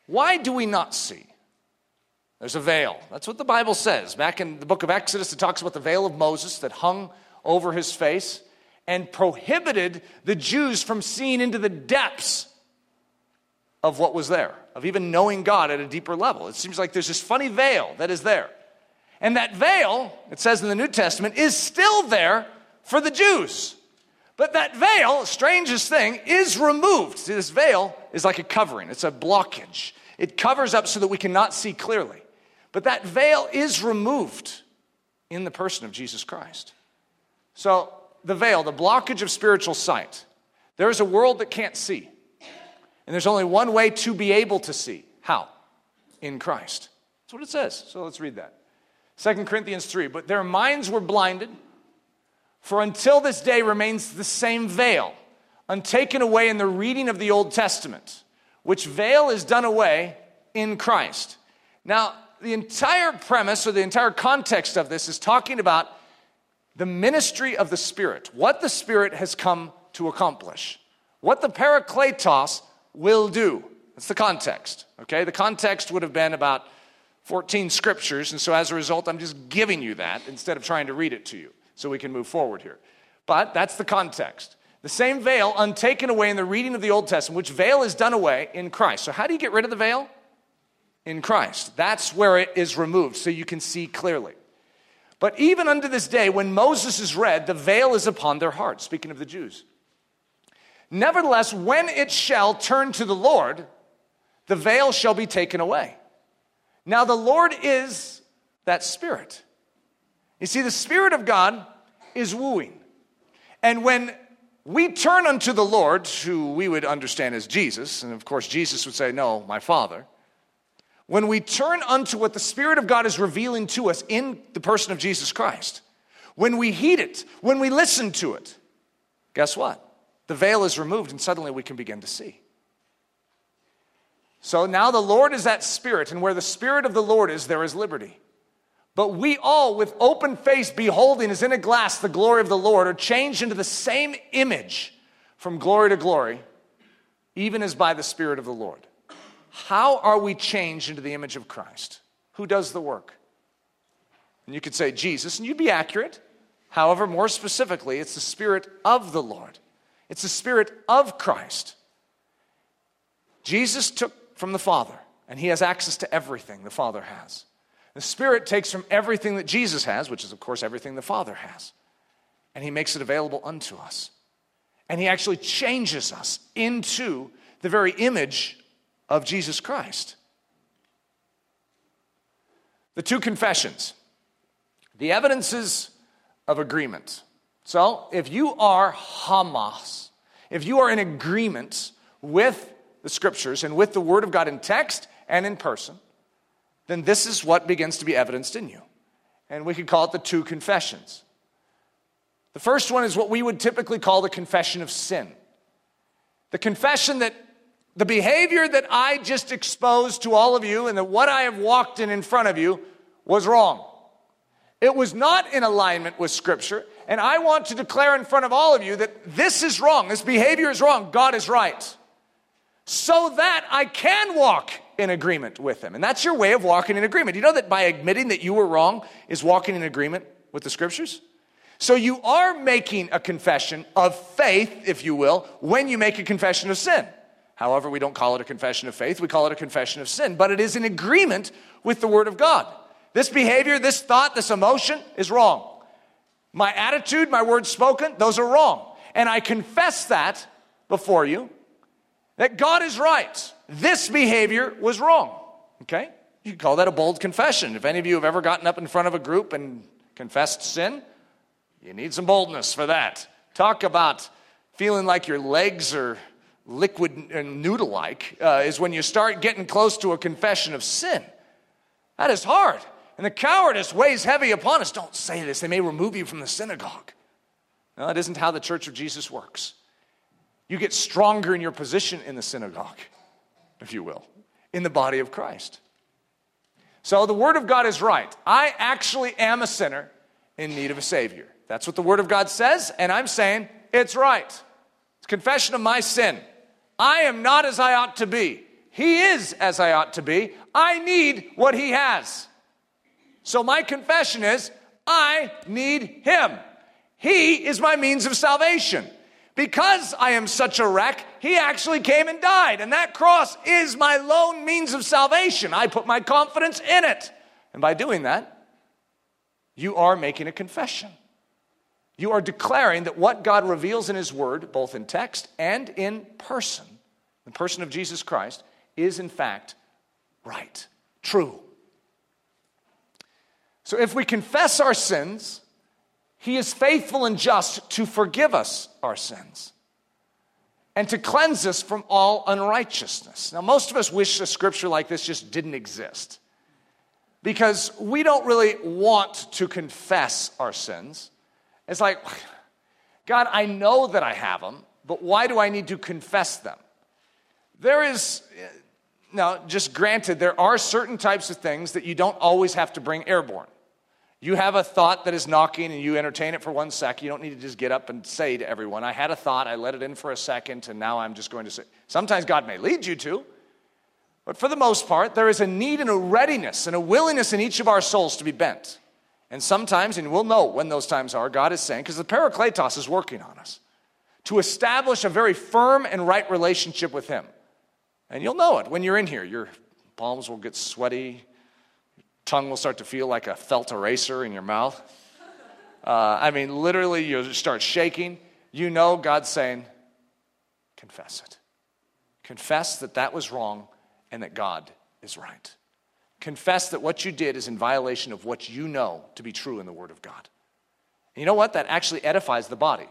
Why do we not see? There's a veil. That's what the Bible says. Back in the book of Exodus, it talks about the veil of Moses that hung over his face and prohibited the Jews from seeing into the depths of what was there, of even knowing God at a deeper level. It seems like there's this funny veil that is there. And that veil, it says in the New Testament, is still there for the Jews. But that veil, strangest thing, is removed. See, this veil is like a covering, it's a blockage. It covers up so that we cannot see clearly. But that veil is removed in the person of Jesus Christ. So, the veil, the blockage of spiritual sight, there's a world that can't see. And there's only one way to be able to see. How? In Christ. That's what it says. So let's read that. 2 Corinthians 3. But their minds were blinded, for until this day remains the same veil, untaken away in the reading of the Old Testament, which veil is done away in Christ. Now, the entire premise or the entire context of this is talking about the ministry of the Spirit, what the Spirit has come to accomplish, what the Parakletos will do. That's the context, okay? The context would have been about 14 scriptures, and so as a result, I'm just giving you that instead of trying to read it to you so we can move forward here. But that's the context. The same veil untaken away in the reading of the Old Testament, which veil is done away in Christ. So, how do you get rid of the veil? In Christ. That's where it is removed so you can see clearly. But even unto this day, when Moses is read, the veil is upon their hearts, speaking of the Jews. Nevertheless, when it shall turn to the Lord, the veil shall be taken away. Now, the Lord is that Spirit. You see, the Spirit of God is wooing. And when we turn unto the Lord, who we would understand as Jesus, and of course, Jesus would say, No, my Father. When we turn unto what the Spirit of God is revealing to us in the person of Jesus Christ, when we heed it, when we listen to it, guess what? The veil is removed, and suddenly we can begin to see. So now the Lord is that Spirit, and where the Spirit of the Lord is, there is liberty. But we all, with open face, beholding as in a glass the glory of the Lord, are changed into the same image from glory to glory, even as by the Spirit of the Lord. How are we changed into the image of Christ? Who does the work? And you could say Jesus, and you'd be accurate. However, more specifically, it's the Spirit of the Lord, it's the Spirit of Christ. Jesus took from the Father, and he has access to everything the Father has. The Spirit takes from everything that Jesus has, which is, of course, everything the Father has, and He makes it available unto us. And He actually changes us into the very image of Jesus Christ. The two confessions, the evidences of agreement. So, if you are Hamas, if you are in agreement with the scriptures and with the Word of God in text and in person, then this is what begins to be evidenced in you. And we could call it the two confessions. The first one is what we would typically call the confession of sin. The confession that the behavior that I just exposed to all of you and that what I have walked in in front of you was wrong. It was not in alignment with Scripture. And I want to declare in front of all of you that this is wrong. This behavior is wrong. God is right. So that I can walk in agreement with Him. And that's your way of walking in agreement. You know that by admitting that you were wrong is walking in agreement with the scriptures? So you are making a confession of faith, if you will, when you make a confession of sin. However, we don't call it a confession of faith, we call it a confession of sin, but it is in agreement with the Word of God. This behavior, this thought, this emotion is wrong. My attitude, my words spoken, those are wrong. And I confess that before you, that God is right this behavior was wrong. Okay? You call that a bold confession. If any of you have ever gotten up in front of a group and confessed sin, you need some boldness for that. Talk about feeling like your legs are liquid and noodle like, uh, is when you start getting close to a confession of sin. That is hard. And the cowardice weighs heavy upon us. Don't say this, they may remove you from the synagogue. No, that isn't how the church of Jesus works. You get stronger in your position in the synagogue if you will, in the body of Christ. So the Word of God is right. I actually am a sinner in need of a Savior. That's what the Word of God says, and I'm saying it's right. It's confession of my sin. I am not as I ought to be. He is as I ought to be. I need what He has. So my confession is I need Him. He is my means of salvation. Because I am such a wreck, he actually came and died. And that cross is my lone means of salvation. I put my confidence in it. And by doing that, you are making a confession. You are declaring that what God reveals in His Word, both in text and in person, the person of Jesus Christ, is in fact right, true. So if we confess our sins, he is faithful and just to forgive us our sins and to cleanse us from all unrighteousness. Now, most of us wish a scripture like this just didn't exist because we don't really want to confess our sins. It's like, God, I know that I have them, but why do I need to confess them? There is, now, just granted, there are certain types of things that you don't always have to bring airborne. You have a thought that is knocking and you entertain it for one sec. You don't need to just get up and say to everyone, I had a thought, I let it in for a second, and now I'm just going to say. Sometimes God may lead you to, But for the most part, there is a need and a readiness and a willingness in each of our souls to be bent. And sometimes, and we'll know when those times are, God is saying, because the Parakletos is working on us, to establish a very firm and right relationship with Him. And you'll know it when you're in here. Your palms will get sweaty, your tongue will start to feel like a felt eraser in your mouth. Uh, I mean, literally, you'll start shaking. You know God's saying, confess it. Confess that that was wrong and that God is right. Confess that what you did is in violation of what you know to be true in the Word of God. And you know what? That actually edifies the body.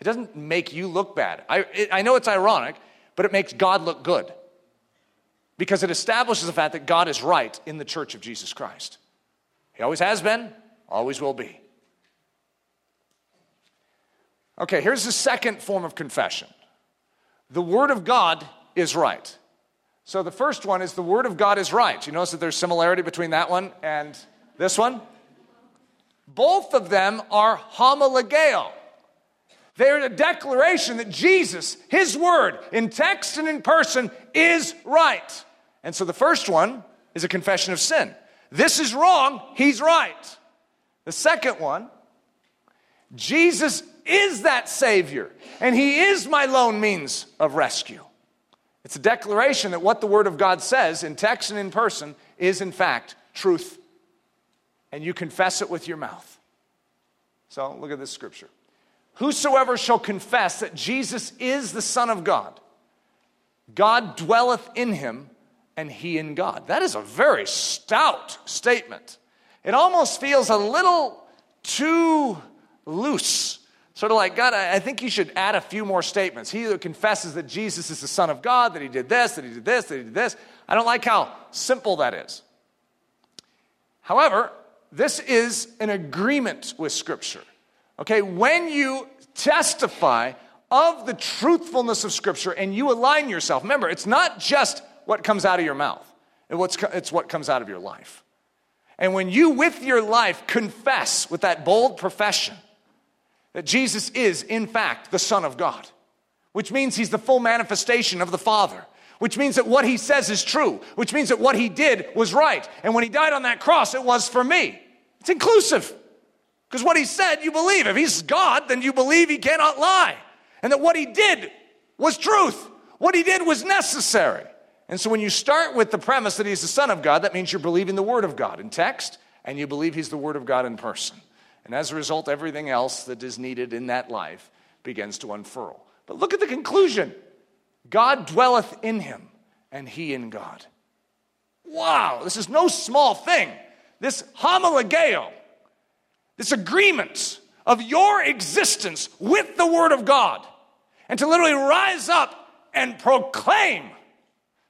It doesn't make you look bad. I, it, I know it's ironic, but it makes God look good because it establishes the fact that God is right in the church of Jesus Christ. He always has been, always will be. Okay, here's the second form of confession the Word of God is right. So the first one is the Word of God is right. You notice that there's similarity between that one and this one? Both of them are homologeo. They're a declaration that Jesus, His Word, in text and in person, is right. And so the first one is a confession of sin. This is wrong, He's right. The second one, Jesus is that Savior, and He is my lone means of rescue. It's a declaration that what the Word of God says in text and in person is, in fact, truth. And you confess it with your mouth. So look at this scripture. Whosoever shall confess that Jesus is the Son of God, God dwelleth in him, and he in God. That is a very stout statement. It almost feels a little too loose Sort of like, God, I think you should add a few more statements. He confesses that Jesus is the Son of God, that he did this, that he did this, that he did this. I don't like how simple that is. However, this is an agreement with Scripture. Okay, when you testify of the truthfulness of Scripture and you align yourself, remember, it's not just what comes out of your mouth, it's what comes out of your life. And when you, with your life, confess with that bold profession, that Jesus is, in fact, the Son of God, which means he's the full manifestation of the Father, which means that what he says is true, which means that what he did was right. And when he died on that cross, it was for me. It's inclusive. Because what he said, you believe. If he's God, then you believe he cannot lie. And that what he did was truth. What he did was necessary. And so when you start with the premise that he's the Son of God, that means you're believing the Word of God in text, and you believe he's the Word of God in person. And as a result, everything else that is needed in that life begins to unfurl. But look at the conclusion God dwelleth in him, and he in God. Wow, this is no small thing. This homologeo, this agreement of your existence with the Word of God, and to literally rise up and proclaim,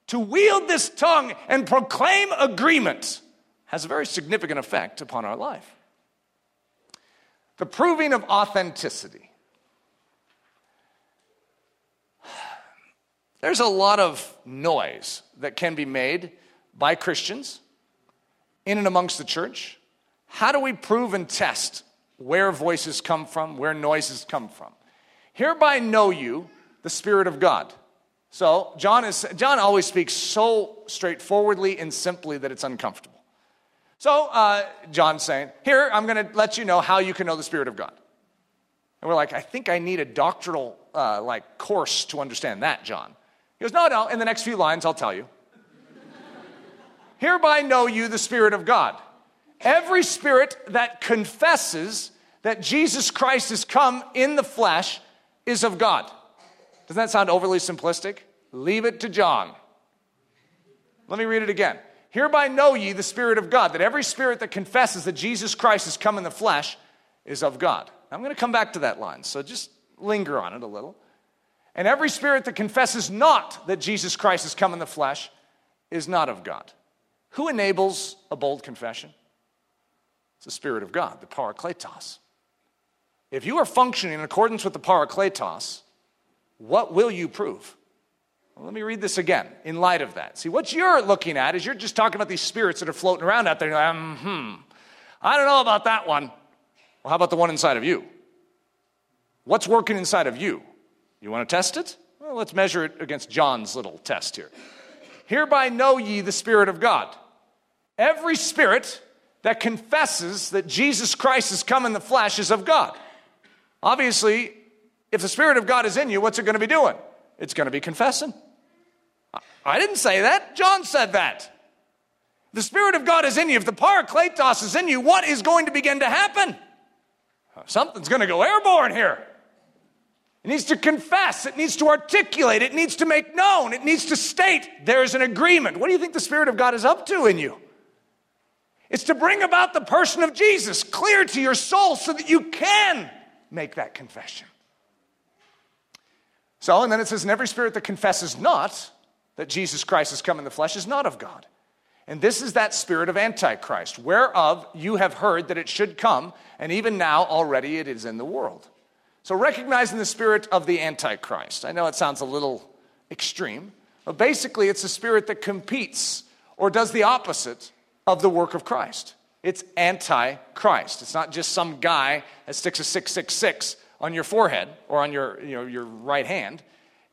to wield this tongue and proclaim agreement, has a very significant effect upon our life. The proving of authenticity. There's a lot of noise that can be made by Christians in and amongst the church. How do we prove and test where voices come from, where noises come from? Hereby know you the Spirit of God. So John is John always speaks so straightforwardly and simply that it's uncomfortable. So uh, John's saying, Here, I'm going to let you know how you can know the Spirit of God. And we're like, I think I need a doctoral uh, like course to understand that, John. He goes, No, no, in the next few lines, I'll tell you. Hereby know you the Spirit of God. Every spirit that confesses that Jesus Christ has come in the flesh is of God. Doesn't that sound overly simplistic? Leave it to John. Let me read it again. Hereby know ye the Spirit of God, that every spirit that confesses that Jesus Christ has come in the flesh is of God. I'm going to come back to that line, so just linger on it a little. And every spirit that confesses not that Jesus Christ has come in the flesh is not of God. Who enables a bold confession? It's the Spirit of God, the parakletos. If you are functioning in accordance with the parakletos, what will you prove? Well, let me read this again in light of that. See, what you're looking at is you're just talking about these spirits that are floating around out there. Like, hmm, I don't know about that one. Well, how about the one inside of you? What's working inside of you? You want to test it? Well, let's measure it against John's little test here. Hereby know ye the Spirit of God. Every spirit that confesses that Jesus Christ has come in the flesh is of God. Obviously, if the Spirit of God is in you, what's it going to be doing? It's going to be confessing. I didn't say that. John said that. The Spirit of God is in you. If the Parakletos is in you, what is going to begin to happen? Something's going to go airborne here. It needs to confess, it needs to articulate, it needs to make known, it needs to state there's an agreement. What do you think the Spirit of God is up to in you? It's to bring about the person of Jesus clear to your soul so that you can make that confession. So, and then it says, and every spirit that confesses not that Jesus Christ has come in the flesh is not of God. And this is that spirit of Antichrist, whereof you have heard that it should come, and even now already it is in the world. So, recognizing the spirit of the Antichrist. I know it sounds a little extreme, but basically it's a spirit that competes or does the opposite of the work of Christ. It's anti Christ. It's not just some guy that sticks a 666 on your forehead or on your, you know, your right hand.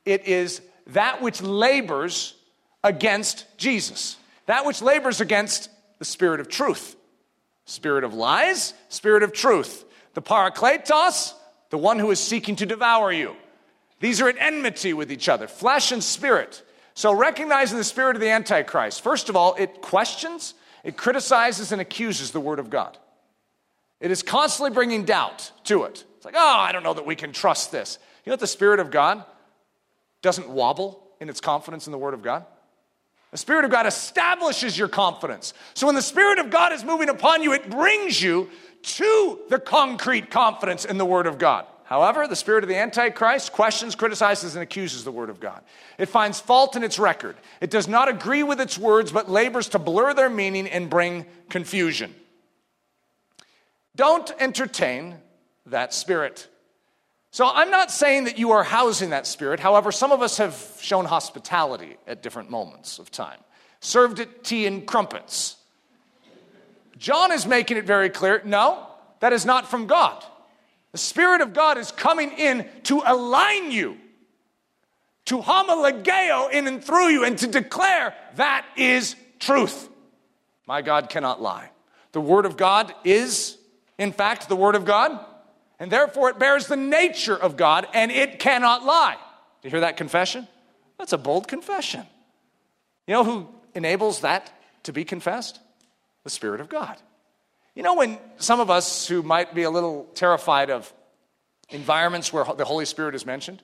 It is that which labors against Jesus, that which labors against the spirit of truth, spirit of lies, spirit of truth. The parakletos, the one who is seeking to devour you. These are at enmity with each other, flesh and spirit. So, recognizing the spirit of the Antichrist, first of all, it questions, it criticizes, and accuses the Word of God. It is constantly bringing doubt to it. It's like, oh, I don't know that we can trust this. You know what the Spirit of God doesn't wobble in its confidence in the Word of God? The Spirit of God establishes your confidence. So when the Spirit of God is moving upon you, it brings you to the concrete confidence in the Word of God. However, the spirit of the Antichrist questions, criticizes, and accuses the Word of God. It finds fault in its record. It does not agree with its words, but labors to blur their meaning and bring confusion. Don't entertain that spirit. So I'm not saying that you are housing that spirit. However, some of us have shown hospitality at different moments of time, served it tea and crumpets. John is making it very clear no, that is not from God. The Spirit of God is coming in to align you, to homologeo in and through you, and to declare that is truth. My God cannot lie. The Word of God is, in fact, the Word of God and therefore it bears the nature of God and it cannot lie. Do you hear that confession? That's a bold confession. You know who enables that to be confessed? The Spirit of God. You know, when some of us who might be a little terrified of environments where the Holy Spirit is mentioned,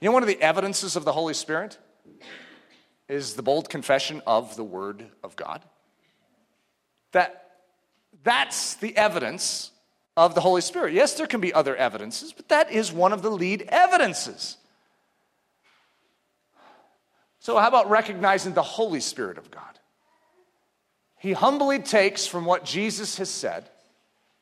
you know, one of the evidences of the Holy Spirit is the bold confession of the Word of God. That that's the evidence of the Holy Spirit. Yes, there can be other evidences, but that is one of the lead evidences. So, how about recognizing the Holy Spirit of God? He humbly takes from what Jesus has said,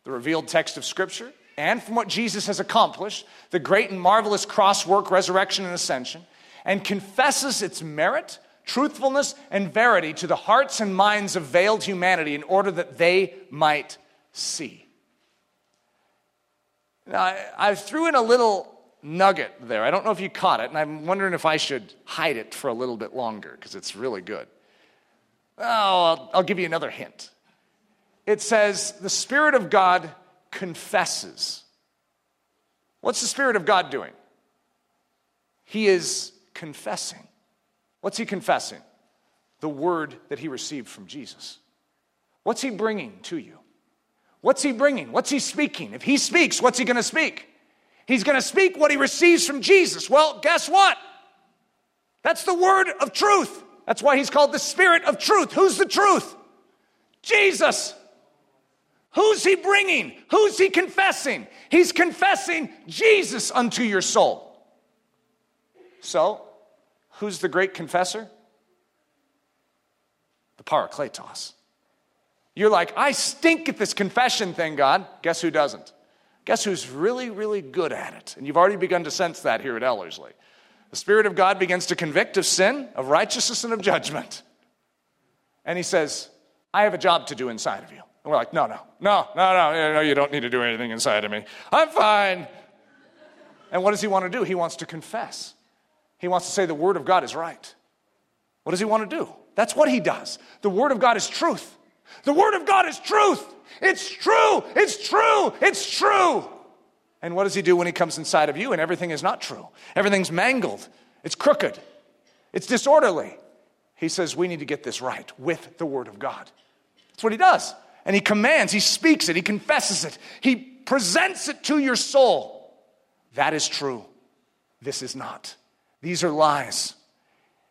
the revealed text of Scripture, and from what Jesus has accomplished, the great and marvelous cross work, resurrection, and ascension, and confesses its merit, truthfulness, and verity to the hearts and minds of veiled humanity in order that they might see. Now, I, I threw in a little nugget there. I don't know if you caught it, and I'm wondering if I should hide it for a little bit longer because it's really good. Oh, I'll, I'll give you another hint. It says, The Spirit of God confesses. What's the Spirit of God doing? He is confessing. What's he confessing? The word that he received from Jesus. What's he bringing to you? What's he bringing? What's he speaking? If he speaks, what's he going to speak? He's going to speak what he receives from Jesus. Well, guess what? That's the word of truth. That's why he's called the Spirit of truth. Who's the truth? Jesus. Who's he bringing? Who's he confessing? He's confessing Jesus unto your soul. So, who's the great confessor? The Parakletos. You're like, I stink at this confession thing, God. Guess who doesn't? Guess who's really, really good at it? And you've already begun to sense that here at Ellerslie. The Spirit of God begins to convict of sin, of righteousness, and of judgment. And He says, I have a job to do inside of you. And we're like, no, no, no, no, no, no, you don't need to do anything inside of me. I'm fine. And what does He want to do? He wants to confess. He wants to say the Word of God is right. What does he want to do? That's what he does. The Word of God is truth. The Word of God is truth. It's true. It's true. It's true. And what does he do when he comes inside of you and everything is not true? Everything's mangled. It's crooked. It's disorderly. He says, We need to get this right with the Word of God. That's what he does. And he commands, he speaks it, he confesses it, he presents it to your soul. That is true. This is not. These are lies.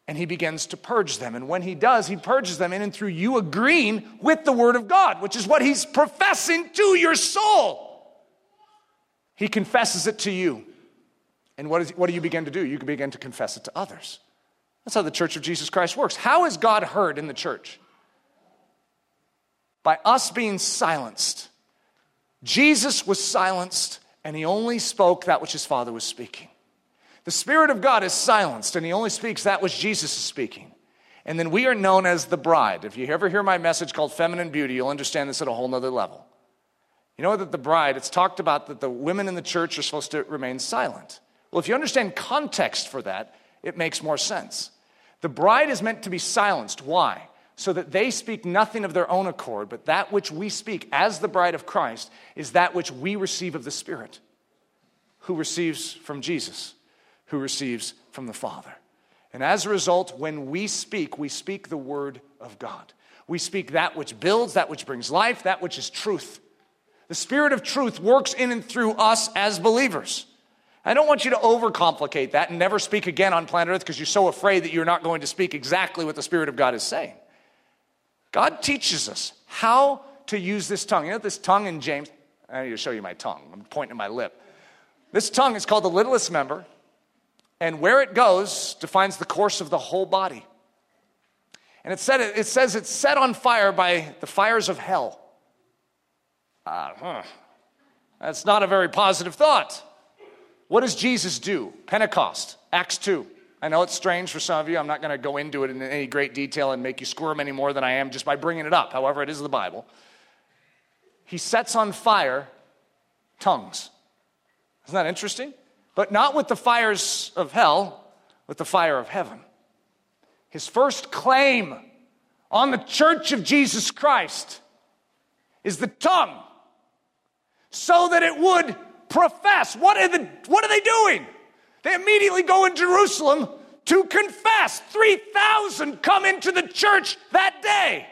And he begins to purge them. And when he does, he purges them in and through you agreeing with the Word of God, which is what he's professing to your soul. He confesses it to you. And what, is, what do you begin to do? You begin to confess it to others. That's how the Church of Jesus Christ works. How is God heard in the church? By us being silenced. Jesus was silenced, and he only spoke that which his Father was speaking. The Spirit of God is silenced, and he only speaks that which Jesus is speaking. And then we are known as the bride. If you ever hear my message called Feminine Beauty, you'll understand this at a whole nother level. You know that the bride, it's talked about that the women in the church are supposed to remain silent. Well, if you understand context for that, it makes more sense. The bride is meant to be silenced. Why? So that they speak nothing of their own accord, but that which we speak as the bride of Christ is that which we receive of the Spirit, who receives from Jesus who receives from the Father. And as a result, when we speak, we speak the word of God. We speak that which builds, that which brings life, that which is truth. The Spirit of truth works in and through us as believers. I don't want you to overcomplicate that and never speak again on planet Earth because you're so afraid that you're not going to speak exactly what the Spirit of God is saying. God teaches us how to use this tongue. You know, this tongue in James, I need to show you my tongue. I'm pointing my lip. This tongue is called the littlest member and where it goes defines the course of the whole body. And it, said, it says it's set on fire by the fires of hell. Uh, huh. That's not a very positive thought. What does Jesus do? Pentecost, Acts 2. I know it's strange for some of you. I'm not going to go into it in any great detail and make you squirm any more than I am just by bringing it up. However, it is the Bible. He sets on fire tongues. Isn't that interesting? But not with the fires of hell, with the fire of heaven. His first claim on the church of Jesus Christ is the tongue, so that it would profess. What are, the, what are they doing? They immediately go in Jerusalem to confess. 3,000 come into the church that day.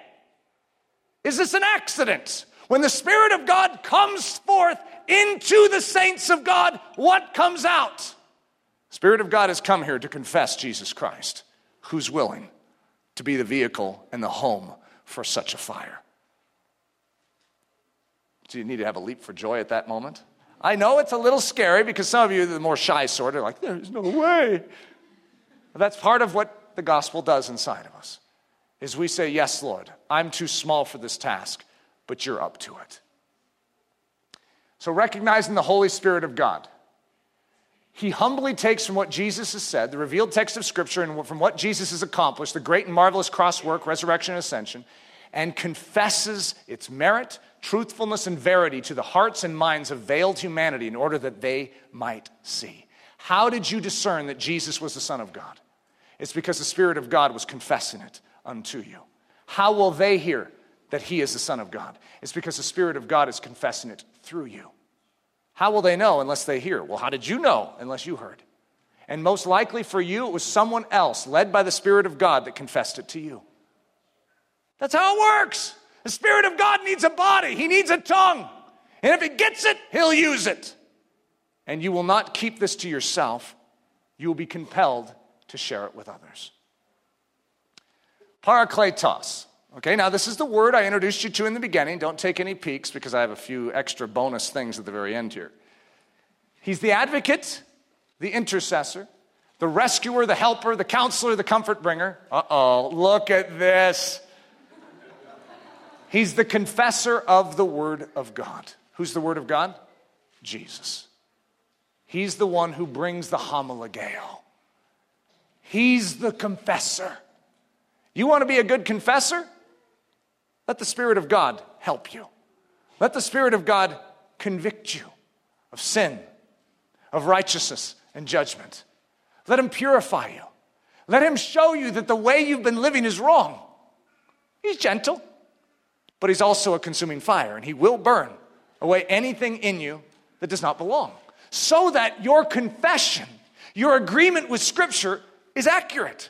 Is this an accident? When the Spirit of God comes forth into the saints of God, what comes out? Spirit of God has come here to confess Jesus Christ. Who's willing to be the vehicle and the home for such a fire? Do you need to have a leap for joy at that moment? I know it's a little scary because some of you, the more shy sort, are like, there's no way. But that's part of what the gospel does inside of us. Is we say, Yes, Lord, I'm too small for this task, but you're up to it. So, recognizing the Holy Spirit of God, he humbly takes from what Jesus has said, the revealed text of Scripture, and from what Jesus has accomplished, the great and marvelous cross work, resurrection, and ascension, and confesses its merit, truthfulness, and verity to the hearts and minds of veiled humanity in order that they might see. How did you discern that Jesus was the Son of God? It's because the Spirit of God was confessing it unto you. How will they hear that He is the Son of God? It's because the Spirit of God is confessing it through you. How will they know unless they hear? Well, how did you know unless you heard? And most likely for you, it was someone else, led by the Spirit of God, that confessed it to you. That's how it works. The Spirit of God needs a body, He needs a tongue. And if He gets it, He'll use it. And you will not keep this to yourself, you will be compelled to share it with others. Parakletos. Okay, now this is the word I introduced you to in the beginning. Don't take any peeks because I have a few extra bonus things at the very end here. He's the advocate, the intercessor, the rescuer, the helper, the counselor, the comfort bringer. Uh oh, look at this. He's the confessor of the Word of God. Who's the Word of God? Jesus. He's the one who brings the homologeo. He's the confessor. You want to be a good confessor? Let the Spirit of God help you. Let the Spirit of God convict you of sin, of righteousness, and judgment. Let Him purify you. Let him show you that the way you've been living is wrong. He's gentle, but he's also a consuming fire, and he will burn away anything in you that does not belong. So that your confession, your agreement with Scripture is accurate.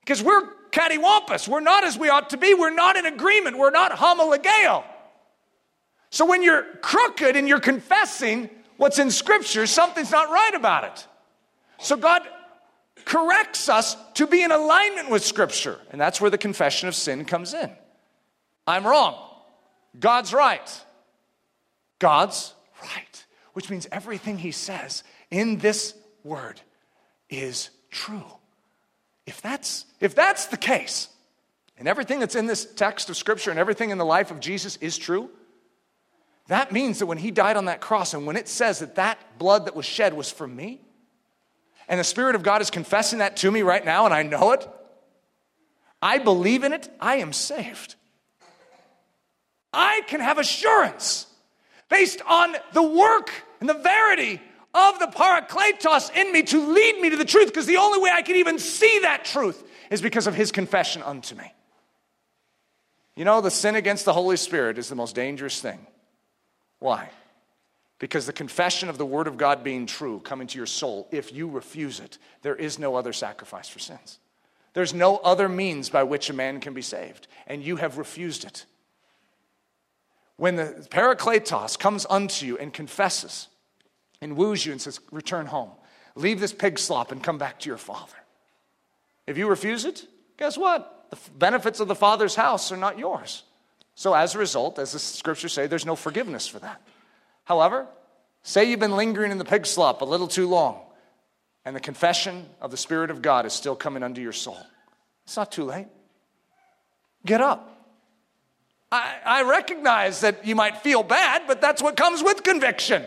Because we're cattywampus. We're not as we ought to be. We're not in agreement. We're not homologeo. So when you're crooked and you're confessing what's in Scripture, something's not right about it. So God corrects us to be in alignment with Scripture. And that's where the confession of sin comes in. I'm wrong. God's right. God's right. Which means everything He says in this word is true. If that's, if that's the case, and everything that's in this text of Scripture and everything in the life of Jesus is true, that means that when He died on that cross and when it says that that blood that was shed was for me, and the Spirit of God is confessing that to me right now, and I know it, I believe in it, I am saved. I can have assurance based on the work and the verity of the parakletos in me to lead me to the truth, because the only way I can even see that truth is because of his confession unto me. You know, the sin against the Holy Spirit is the most dangerous thing. Why? Because the confession of the Word of God being true coming to your soul, if you refuse it, there is no other sacrifice for sins. There's no other means by which a man can be saved, and you have refused it. When the Parakletos comes unto you and confesses and woos you and says, Return home, leave this pig slop and come back to your father. If you refuse it, guess what? The benefits of the father's house are not yours. So, as a result, as the scriptures say, there's no forgiveness for that. However, say you've been lingering in the pig slop a little too long, and the confession of the Spirit of God is still coming under your soul. It's not too late. Get up. I, I recognize that you might feel bad, but that's what comes with conviction.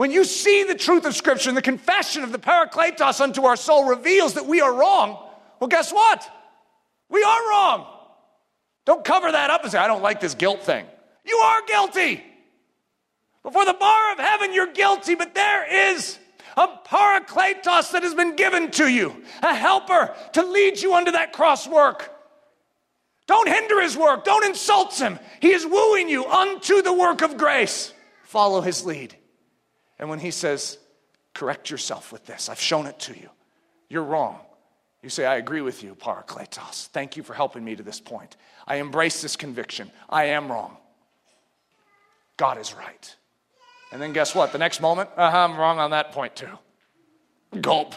When you see the truth of Scripture and the confession of the Parakletos unto our soul reveals that we are wrong, well, guess what? We are wrong. Don't cover that up and say, I don't like this guilt thing. You are guilty. Before the bar of heaven, you're guilty, but there is a parakletos that has been given to you, a helper to lead you unto that cross work. Don't hinder his work, don't insult him. He is wooing you unto the work of grace. Follow his lead. And when he says, correct yourself with this, I've shown it to you, you're wrong. You say, I agree with you, Parakletos. Thank you for helping me to this point. I embrace this conviction. I am wrong. God is right. And then guess what? The next moment, uh-huh, I'm wrong on that point too. Gulp.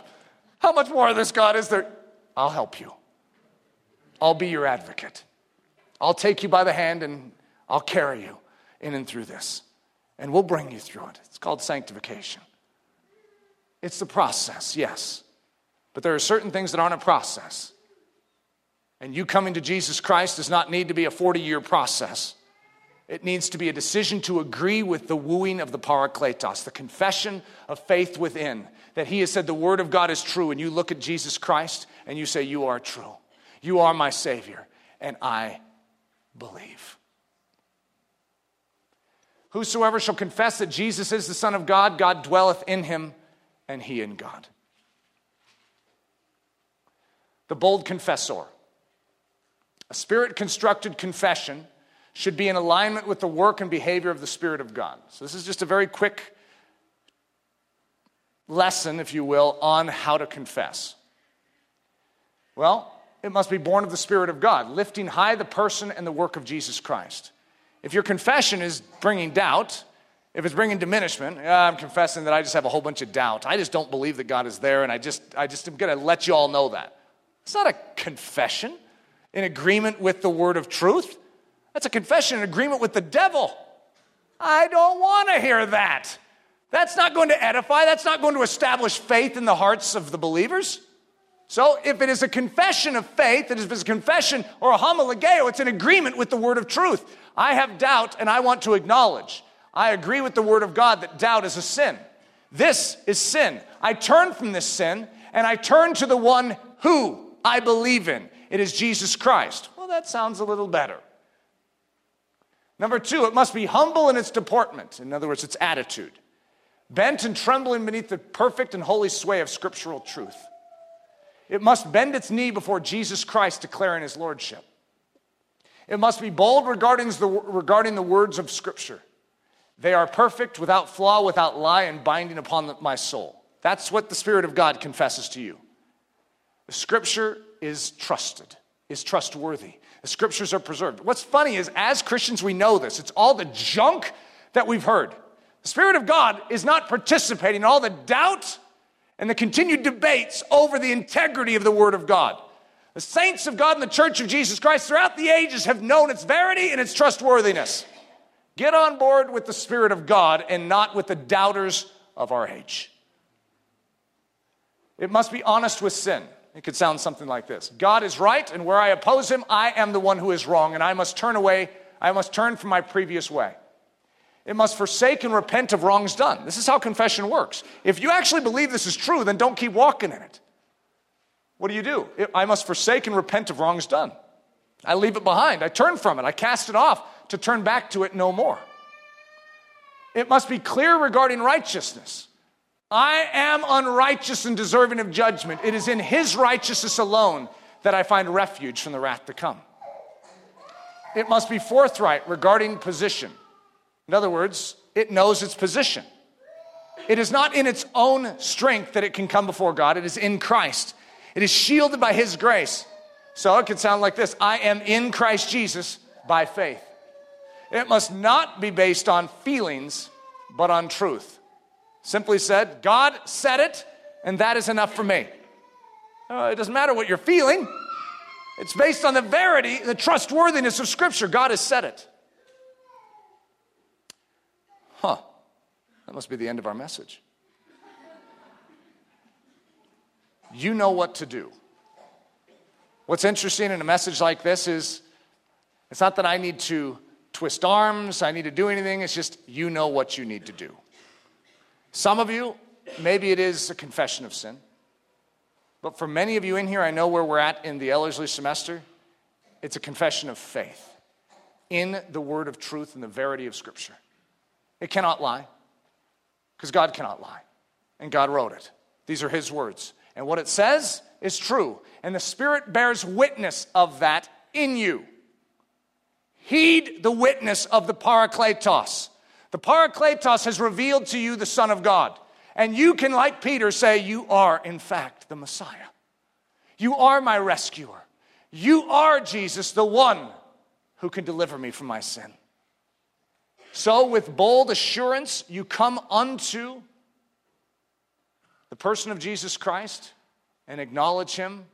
How much more of this, God, is there? I'll help you. I'll be your advocate. I'll take you by the hand and I'll carry you in and through this. And we'll bring you through it. It's called sanctification. It's the process, yes. But there are certain things that aren't a process. And you coming to Jesus Christ does not need to be a 40 year process. It needs to be a decision to agree with the wooing of the parakletos, the confession of faith within, that He has said the Word of God is true, and you look at Jesus Christ and you say, You are true. You are my Savior, and I believe. Whosoever shall confess that Jesus is the Son of God, God dwelleth in him, and he in God. The bold confessor. A spirit constructed confession should be in alignment with the work and behavior of the Spirit of God. So, this is just a very quick lesson, if you will, on how to confess. Well, it must be born of the Spirit of God, lifting high the person and the work of Jesus Christ. If your confession is bringing doubt, if it's bringing diminishment, I'm confessing that I just have a whole bunch of doubt. I just don't believe that God is there, and I just, I just am going to let you all know that. It's not a confession in agreement with the word of truth. That's a confession in agreement with the devil. I don't want to hear that. That's not going to edify, that's not going to establish faith in the hearts of the believers. So, if it is a confession of faith, if it's a confession or a homologeo, it's an agreement with the word of truth. I have doubt and I want to acknowledge. I agree with the word of God that doubt is a sin. This is sin. I turn from this sin and I turn to the one who I believe in. It is Jesus Christ. Well, that sounds a little better. Number two, it must be humble in its deportment. In other words, its attitude. Bent and trembling beneath the perfect and holy sway of scriptural truth. It must bend its knee before Jesus Christ, declaring his lordship. It must be bold regarding the, regarding the words of Scripture. They are perfect, without flaw, without lie, and binding upon my soul. That's what the Spirit of God confesses to you. The Scripture is trusted, is trustworthy. The Scriptures are preserved. What's funny is, as Christians, we know this. It's all the junk that we've heard. The Spirit of God is not participating in all the doubt and the continued debates over the integrity of the Word of God. The saints of God in the Church of Jesus Christ throughout the ages have known its verity and its trustworthiness. Get on board with the Spirit of God and not with the doubters of our age. It must be honest with sin. It could sound something like this God is right, and where I oppose him, I am the one who is wrong, and I must turn away, I must turn from my previous way. It must forsake and repent of wrongs done. This is how confession works. If you actually believe this is true, then don't keep walking in it. What do you do? I must forsake and repent of wrongs done. I leave it behind. I turn from it. I cast it off to turn back to it no more. It must be clear regarding righteousness. I am unrighteous and deserving of judgment. It is in His righteousness alone that I find refuge from the wrath to come. It must be forthright regarding position. In other words, it knows its position. It is not in its own strength that it can come before God, it is in Christ. It is shielded by His grace. So it could sound like this I am in Christ Jesus by faith. It must not be based on feelings, but on truth. Simply said, God said it, and that is enough for me. Uh, it doesn't matter what you're feeling, it's based on the verity, the trustworthiness of Scripture. God has said it. Huh, that must be the end of our message. You know what to do. What's interesting in a message like this is it's not that I need to twist arms, I need to do anything, it's just you know what you need to do. Some of you, maybe it is a confession of sin. But for many of you in here, I know where we're at in the Ellerslie semester. It's a confession of faith in the word of truth and the verity of Scripture. It cannot lie, because God cannot lie. And God wrote it. These are His words. And what it says is true. And the Spirit bears witness of that in you. Heed the witness of the Parakletos. The Parakletos has revealed to you the Son of God. And you can, like Peter, say, You are, in fact, the Messiah. You are my rescuer. You are, Jesus, the one who can deliver me from my sin. So, with bold assurance, you come unto the person of Jesus Christ and acknowledge him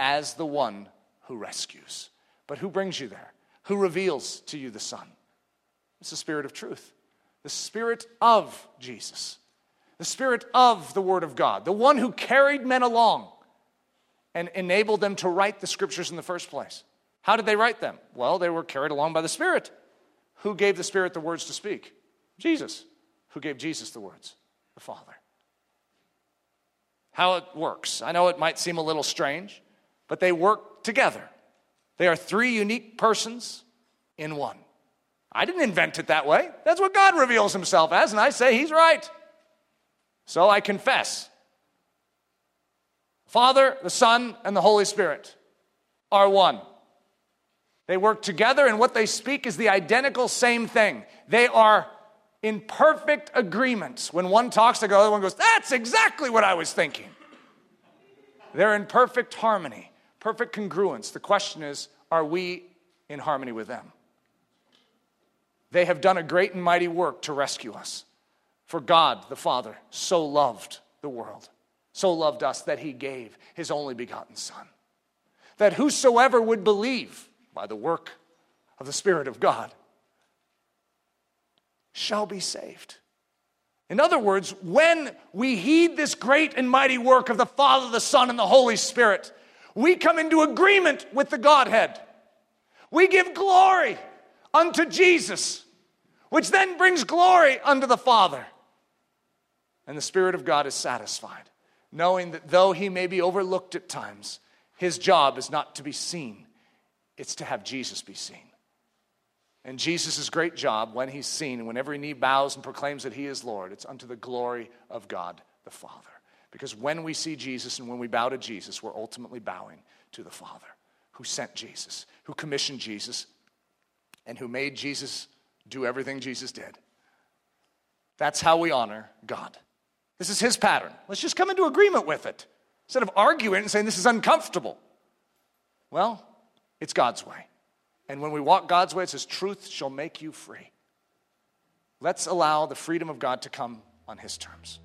as the one who rescues. But who brings you there? Who reveals to you the Son? It's the Spirit of truth, the Spirit of Jesus, the Spirit of the Word of God, the one who carried men along and enabled them to write the Scriptures in the first place. How did they write them? Well, they were carried along by the Spirit. Who gave the Spirit the words to speak? Jesus. Who gave Jesus the words? The Father. How it works. I know it might seem a little strange, but they work together. They are three unique persons in one. I didn't invent it that way. That's what God reveals himself as, and I say he's right. So I confess. Father, the Son, and the Holy Spirit are one. They work together, and what they speak is the identical same thing. They are in perfect agreement. When one talks, the other one goes, That's exactly what I was thinking. They're in perfect harmony, perfect congruence. The question is, are we in harmony with them? They have done a great and mighty work to rescue us. For God, the Father, so loved the world, so loved us that he gave his only begotten Son. That whosoever would believe by the work of the Spirit of God shall be saved. In other words, when we heed this great and mighty work of the Father, the Son, and the Holy Spirit, we come into agreement with the Godhead. We give glory unto Jesus, which then brings glory unto the Father. And the Spirit of God is satisfied, knowing that though he may be overlooked at times, his job is not to be seen, it's to have Jesus be seen. And Jesus' great job, when he's seen, and when every knee bows and proclaims that he is Lord, it's unto the glory of God the Father. Because when we see Jesus and when we bow to Jesus, we're ultimately bowing to the Father who sent Jesus, who commissioned Jesus, and who made Jesus do everything Jesus did. That's how we honor God. This is his pattern. Let's just come into agreement with it instead of arguing and saying this is uncomfortable. Well, it's God's way. And when we walk God's way, it says, truth shall make you free. Let's allow the freedom of God to come on his terms.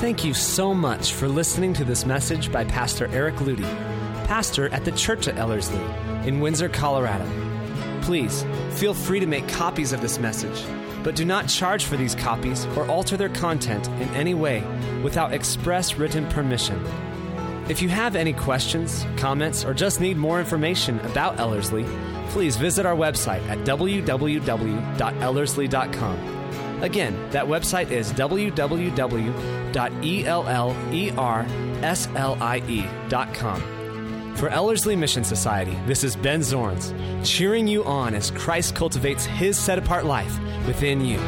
Thank you so much for listening to this message by Pastor Eric Ludy, pastor at the Church at Ellerslie in Windsor, Colorado. Please feel free to make copies of this message, but do not charge for these copies or alter their content in any way without express written permission. If you have any questions, comments, or just need more information about Ellerslie, please visit our website at www.ellerslie.com. Again, that website is www.ellerslie.com. For Ellerslie Mission Society, this is Ben Zorns, cheering you on as Christ cultivates his set apart life within you.